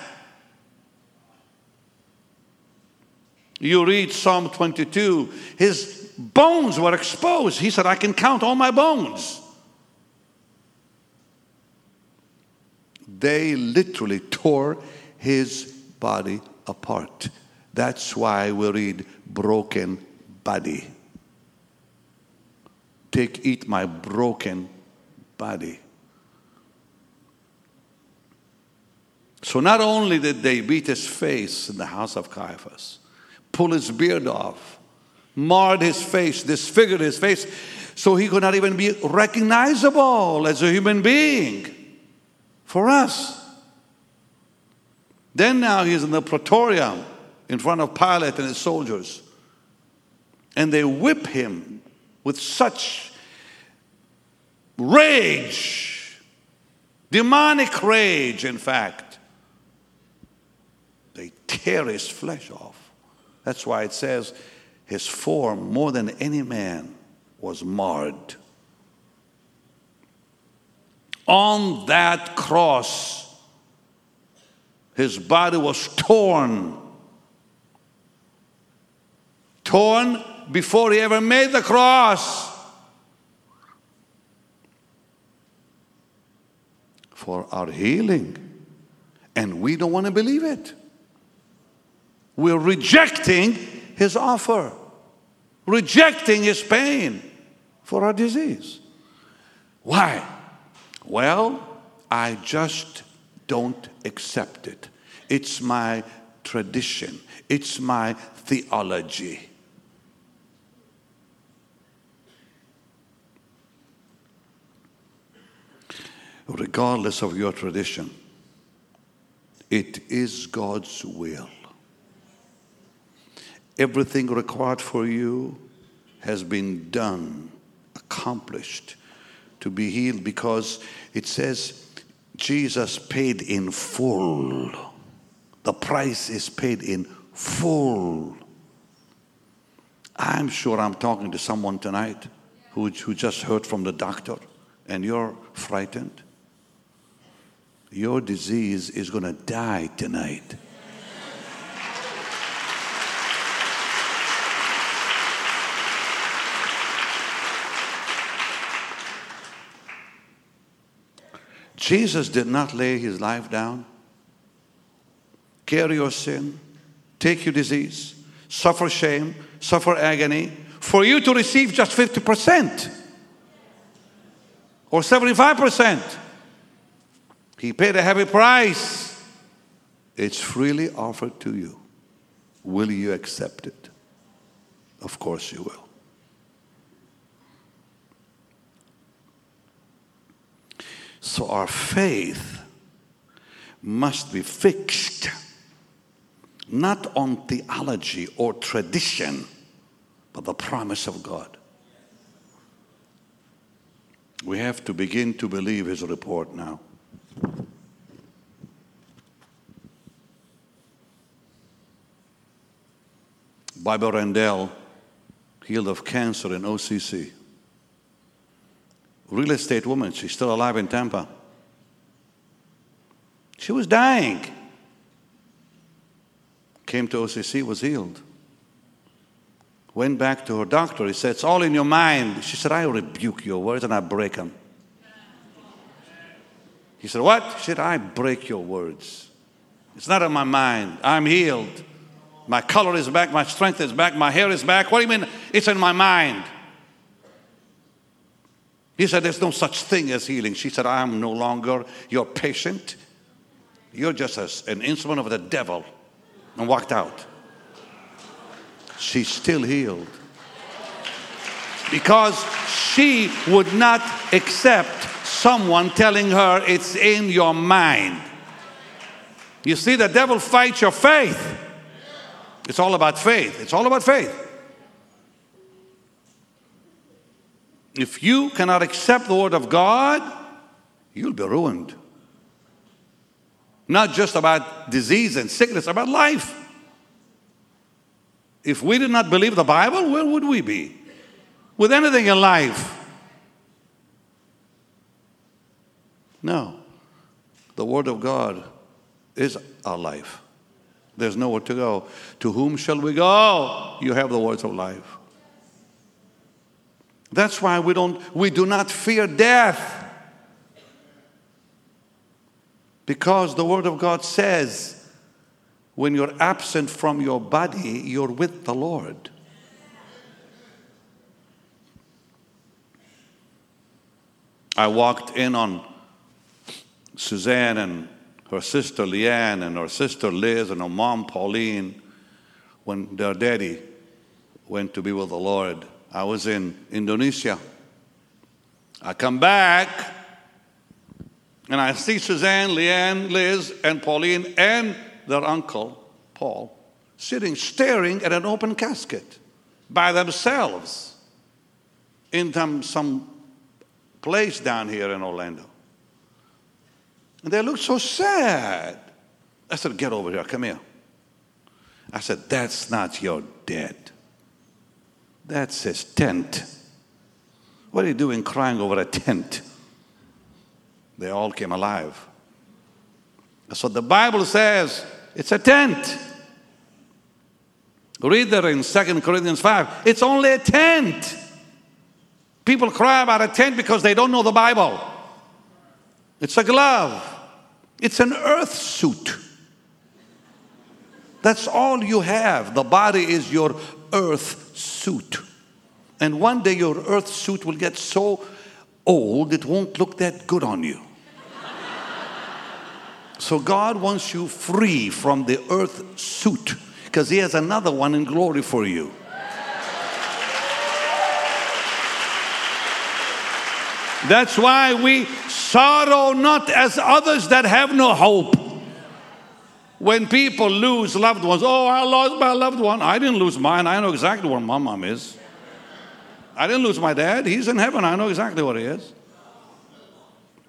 You read Psalm 22, his bones were exposed. He said, I can count all my bones. They literally tore his body apart. That's why we read broken body. Take, eat my broken body. So not only did they beat his face in the house of Caiaphas, pull his beard off, marred his face, disfigured his face, so he could not even be recognizable as a human being for us. Then now he's in the praetorium in front of Pilate and his soldiers. And they whip him with such rage, demonic rage, in fact. They tear his flesh off. That's why it says his form, more than any man, was marred. On that cross, his body was torn. Torn before he ever made the cross. For our healing. And we don't want to believe it. We're rejecting his offer, rejecting his pain for our disease. Why? Well, I just don't accept it. It's my tradition, it's my theology. Regardless of your tradition, it is God's will. Everything required for you has been done, accomplished to be healed because it says Jesus paid in full. The price is paid in full. I'm sure I'm talking to someone tonight who, who just heard from the doctor and you're frightened. Your disease is going to die tonight. Jesus did not lay his life down, carry your sin, take your disease, suffer shame, suffer agony, for you to receive just 50% or 75%. He paid a heavy price. It's freely offered to you. Will you accept it? Of course you will. So our faith must be fixed not on theology or tradition, but the promise of God. We have to begin to believe his report now. Bible Randell, healed of cancer in OCC real estate woman. She's still alive in Tampa. She was dying. Came to OCC, was healed. Went back to her doctor. He said, It's all in your mind. She said, I rebuke your words and I break them. He said, What? She said, I break your words. It's not in my mind. I'm healed. My color is back. My strength is back. My hair is back. What do you mean? It's in my mind. He said, There's no such thing as healing. She said, I am no longer your patient. You're just a, an instrument of the devil. And walked out. She's still healed. Because she would not accept someone telling her it's in your mind. You see, the devil fights your faith. It's all about faith. It's all about faith. If you cannot accept the word of God, you'll be ruined. Not just about disease and sickness, about life. If we did not believe the Bible, where would we be? With anything in life. No. The Word of God is our life. There's nowhere to go. To whom shall we go? You have the words of life. That's why we don't we do not fear death. Because the word of God says when you're absent from your body, you're with the Lord. I walked in on Suzanne and her sister Leanne and her sister Liz and her mom Pauline when their daddy went to be with the Lord. I was in Indonesia. I come back and I see Suzanne, Leanne, Liz, and Pauline and their uncle, Paul, sitting staring at an open casket by themselves in some, some place down here in Orlando. And they looked so sad. I said, Get over here, come here. I said, That's not your dad. That's his tent. What are you doing crying over a tent? They all came alive. That's what the Bible says. It's a tent. Read there in 2 Corinthians 5. It's only a tent. People cry about a tent because they don't know the Bible. It's a glove. It's an earth suit. That's all you have. The body is your earth suit. And one day your earth suit will get so old it won't look that good on you. so God wants you free from the earth suit because He has another one in glory for you. That's why we sorrow not as others that have no hope. When people lose loved ones, oh, I lost my loved one. I didn't lose mine. I know exactly where my mom is. I didn't lose my dad. He's in heaven. I know exactly where he is.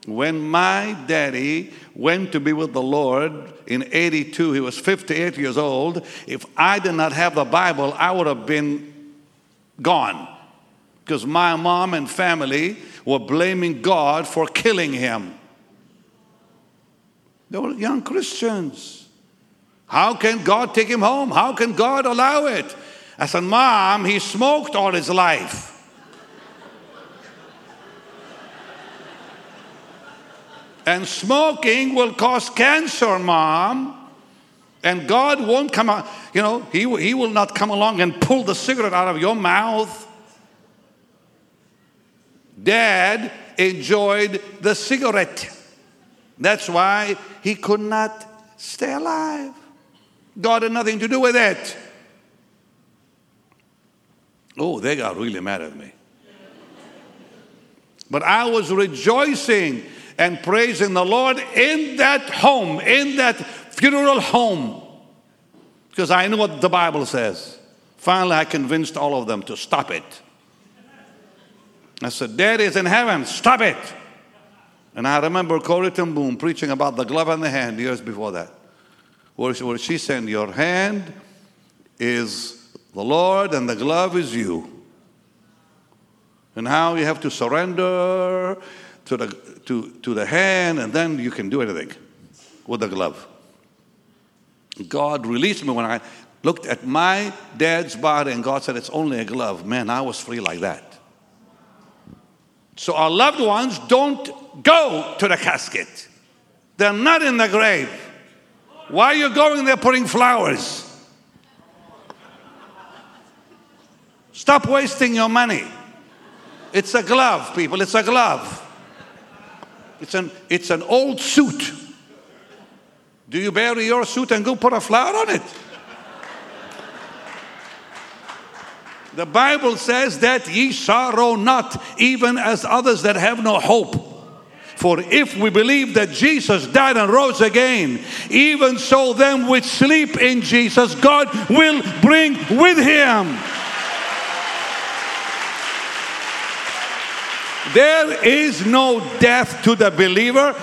When my daddy went to be with the Lord in 82, he was 58 years old. If I did not have the Bible, I would have been gone. Because my mom and family were blaming God for killing him. They were young Christians. How can God take him home? How can God allow it? I said, Mom, he smoked all his life. and smoking will cause cancer, Mom. And God won't come out, you know, he, he will not come along and pull the cigarette out of your mouth. Dad enjoyed the cigarette. That's why he could not stay alive. God had nothing to do with it. Oh, they got really mad at me. But I was rejoicing and praising the Lord in that home, in that funeral home, because I knew what the Bible says. Finally, I convinced all of them to stop it. I said, Dad is in heaven, stop it. And I remember Corrie ten Boom preaching about the glove in the hand years before that, where she, said, Your hand is the Lord and the glove is you. And how you have to surrender to the, to, to the hand, and then you can do anything with the glove. God released me when I looked at my dad's body, and God said, It's only a glove. Man, I was free like that. So our loved ones don't go to the casket. They're not in the grave. Why are you going there putting flowers? Stop wasting your money. It's a glove, people. It's a glove. It's an, it's an old suit. Do you bury your suit and go put a flower on it? The Bible says that ye sorrow not, even as others that have no hope. For if we believe that Jesus died and rose again, even so them which sleep in Jesus, God will bring with him. There is no death to the believer.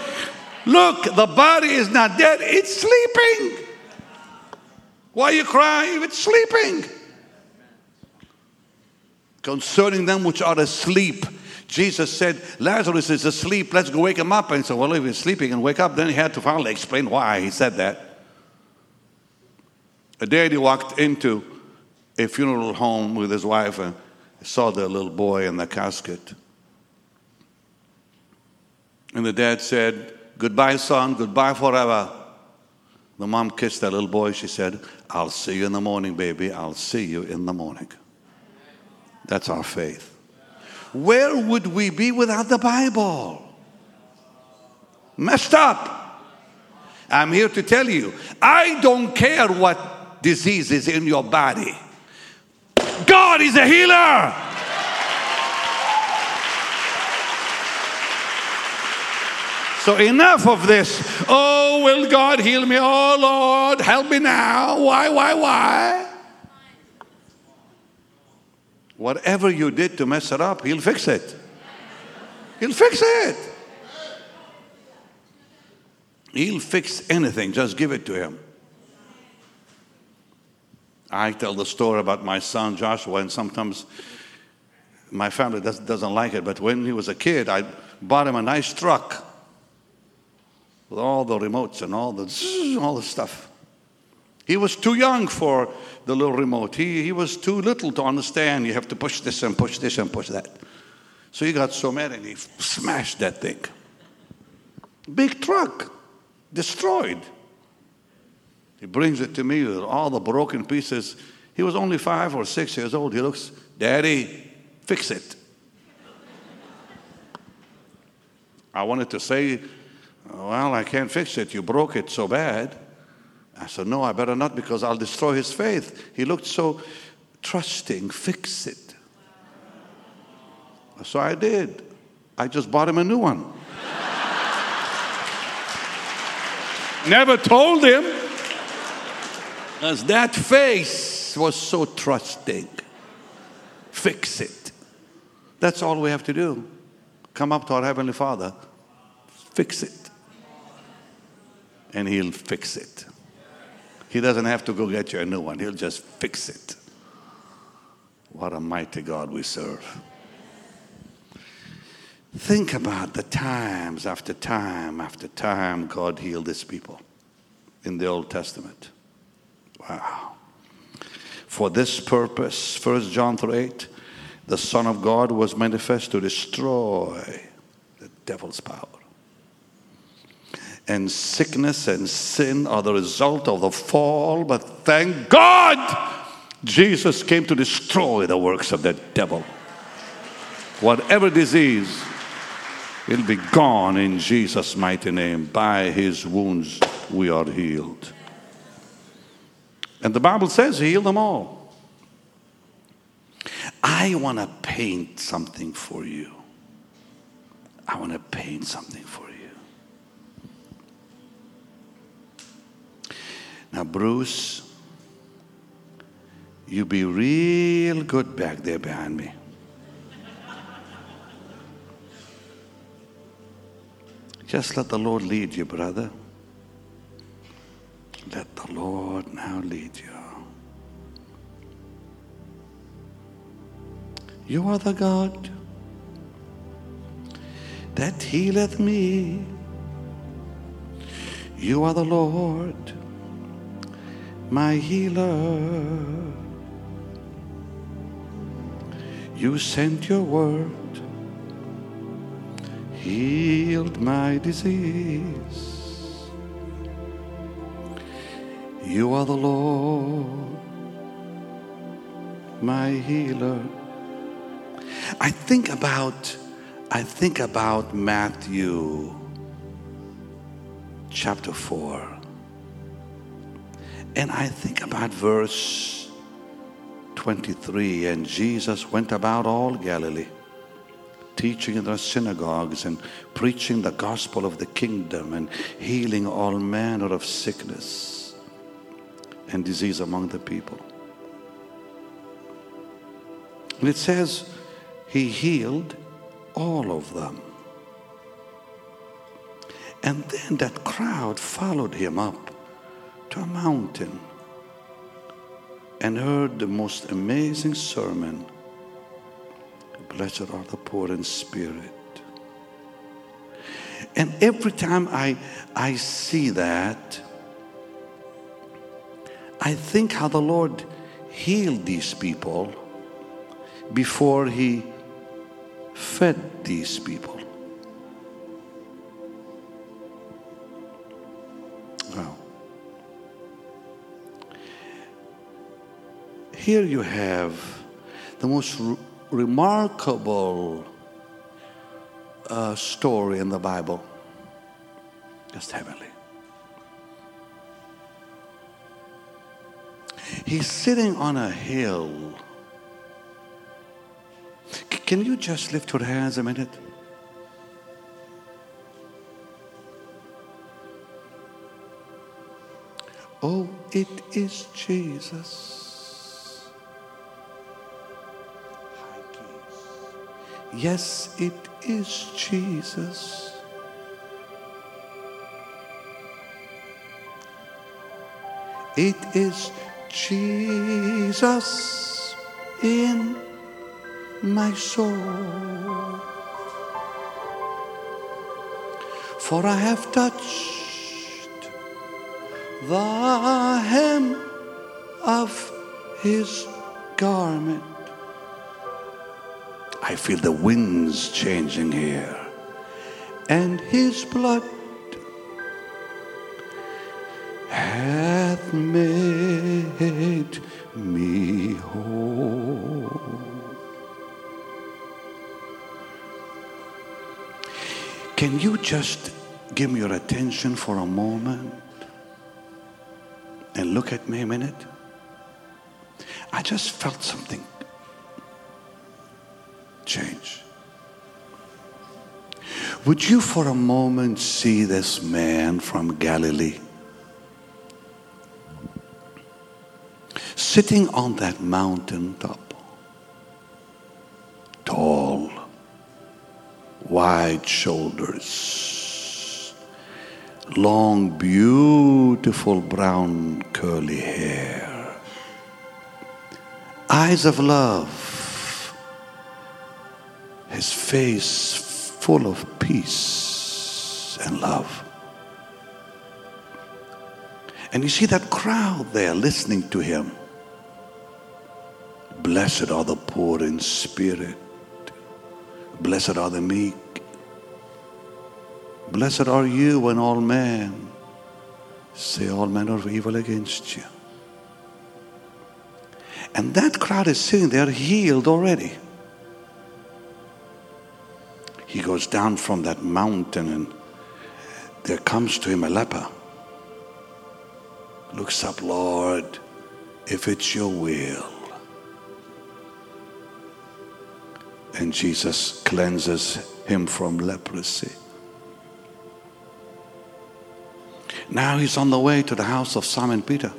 Look, the body is not dead, it's sleeping. Why are you crying? it's sleeping? Concerning them which are asleep. Jesus said, Lazarus is asleep, let's go wake him up. And said, Well, if he's sleeping and wake up, then he had to finally explain why he said that. A day he walked into a funeral home with his wife and saw the little boy in the casket. And the dad said, Goodbye, son, goodbye forever. The mom kissed that little boy. She said, I'll see you in the morning, baby. I'll see you in the morning. That's our faith. Where would we be without the Bible? Messed up. I'm here to tell you I don't care what disease is in your body, God is a healer. So enough of this. Oh, will God heal me? Oh, Lord, help me now. Why, why, why? Whatever you did to mess it up, He'll fix it. He'll fix it. He'll fix anything. Just give it to Him. I tell the story about my son Joshua, and sometimes my family does, doesn't like it, but when he was a kid, I bought him a nice truck with all the remotes and all the all the stuff. He was too young for the little remote. He, he was too little to understand. You have to push this and push this and push that. So he got so mad and he smashed that thing. Big truck, destroyed. He brings it to me with all the broken pieces. He was only five or six years old. He looks, Daddy, fix it. I wanted to say, Well, I can't fix it. You broke it so bad. I said, No, I better not because I'll destroy his faith. He looked so trusting. Fix it. So I did. I just bought him a new one. Never told him. As that face was so trusting. Fix it. That's all we have to do. Come up to our Heavenly Father, fix it. And He'll fix it. He doesn't have to go get you a new one, He'll just fix it. What a mighty God we serve. Think about the times after time after time God healed his people in the Old Testament. Wow. For this purpose, 1 John 3 8, the Son of God was manifest to destroy the devil's power. And sickness and sin are the result of the fall, but thank God Jesus came to destroy the works of the devil. Whatever disease, it'll be gone in Jesus' mighty name. By his wounds, we are healed. And the Bible says he healed them all. I want to paint something for you. I want to paint something for you. Now, Bruce, you be real good back there behind me. Just let the Lord lead you, brother. Let the Lord now lead you. You are the God that healeth me. You are the Lord, my healer. You sent your word, healed my disease. You are the Lord, my healer. I think about I think about Matthew chapter 4. And I think about verse 23 and Jesus went about all Galilee teaching in their synagogues and preaching the gospel of the kingdom and healing all manner of sickness and disease among the people. And it says, He healed all of them. And then that crowd followed him up to a mountain and heard the most amazing sermon Blessed are the poor in spirit. And every time I, I see that, I think how the Lord healed these people before He fed these people. Here you have the most re- remarkable uh, story in the Bible, just heavenly. He's sitting on a hill. C- Can you just lift your hands a minute? Oh, it is Jesus. Yes, it is Jesus. It is Jesus in my soul. For I have touched the hem of his garment. I feel the winds changing here. And his blood hath made me whole. Can you just give me your attention for a moment and look at me a minute? I just felt something Would you for a moment see this man from Galilee? Sitting on that mountain top, tall, wide shoulders, long, beautiful brown curly hair, eyes of love, his face full of peace and love. And you see that crowd there listening to him. Blessed are the poor in spirit. Blessed are the meek. Blessed are you when all men say all manner of evil against you. And that crowd is sitting there healed already. Goes down from that mountain and there comes to him a leper. Looks up, Lord, if it's your will. And Jesus cleanses him from leprosy. Now he's on the way to the house of Simon Peter.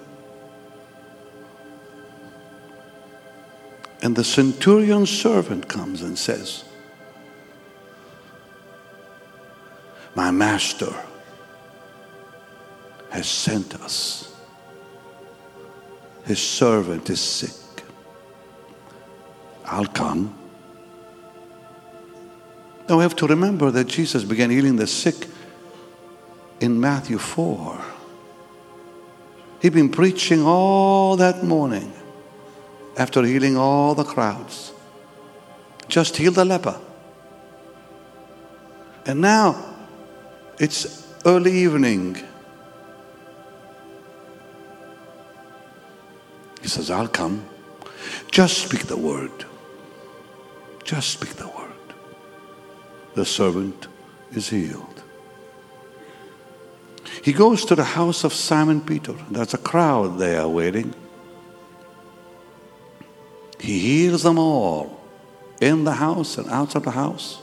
And the centurion's servant comes and says, My master has sent us. His servant is sick. I'll come. Now we have to remember that Jesus began healing the sick in Matthew 4. He'd been preaching all that morning after healing all the crowds. Just healed the leper. And now it's early evening. He says, I'll come. Just speak the word. Just speak the word. The servant is healed. He goes to the house of Simon Peter. There's a crowd there waiting. He heals them all in the house and outside the house.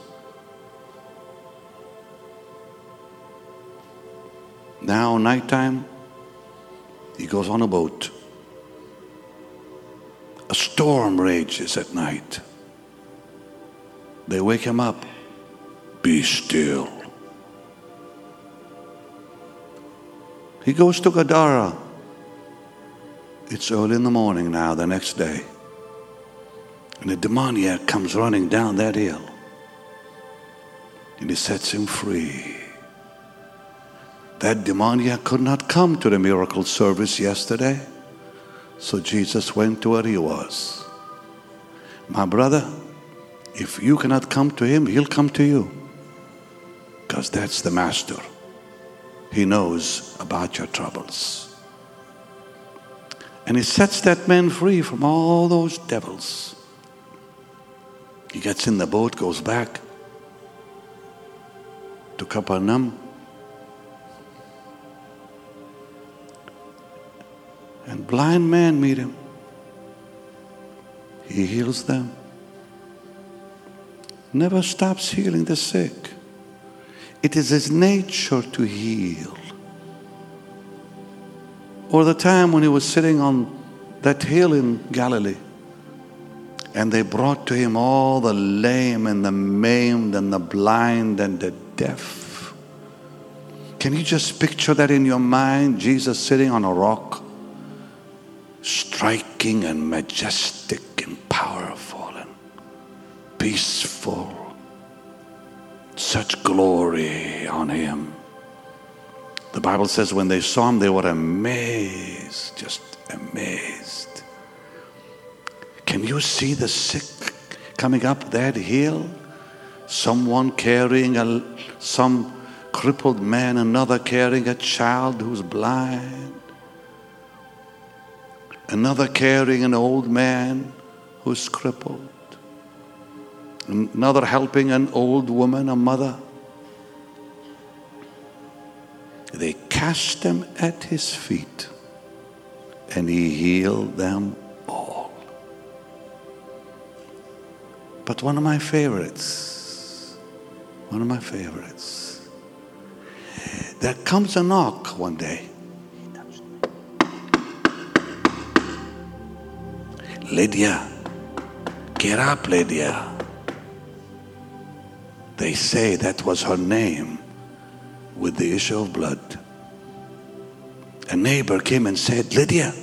Now, nighttime, he goes on a boat. A storm rages at night. They wake him up. Be still. He goes to Gadara. It's early in the morning now, the next day. And the demoniac comes running down that hill. And he sets him free. That demoniac could not come to the miracle service yesterday. So Jesus went to where he was. My brother, if you cannot come to him, he'll come to you. Because that's the master. He knows about your troubles. And he sets that man free from all those devils. He gets in the boat, goes back to Capernaum. And blind men meet him. He heals them. Never stops healing the sick. It is his nature to heal. Or the time when he was sitting on that hill in Galilee and they brought to him all the lame and the maimed and the blind and the deaf. Can you just picture that in your mind? Jesus sitting on a rock, striking and majestic and powerful and peaceful. Such glory on him. The Bible says when they saw him, they were amazed, just amazed. Can you see the sick coming up that hill? Someone carrying a, some crippled man, another carrying a child who's blind, another carrying an old man who's crippled, another helping an old woman, a mother. They cast them at his feet, and he healed them all. But one of my favorites, one of my favorites, there comes a knock one day. Lydia, get up, Lydia. They say that was her name with the issue of blood. A neighbor came and said, Lydia,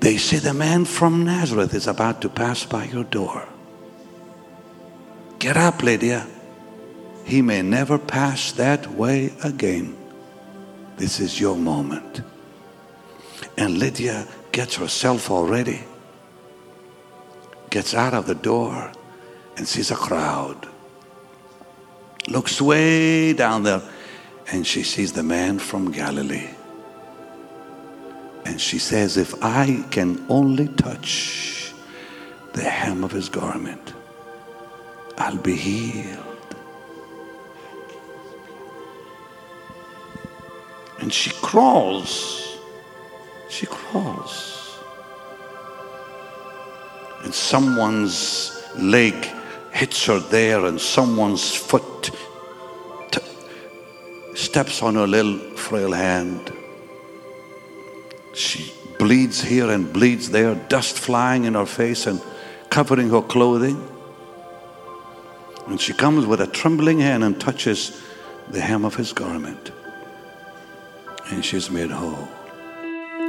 they say the man from Nazareth is about to pass by your door. Get up, Lydia. He may never pass that way again. This is your moment. And Lydia gets herself all ready, gets out of the door, and sees a crowd. Looks way down there, and she sees the man from Galilee. And she says, If I can only touch the hem of his garment, I'll be healed. And she crawls. She crawls. And someone's leg hits her there, and someone's foot t- steps on her little frail hand. She bleeds here and bleeds there, dust flying in her face and covering her clothing. And she comes with a trembling hand and touches the hem of his garment. And she's made whole.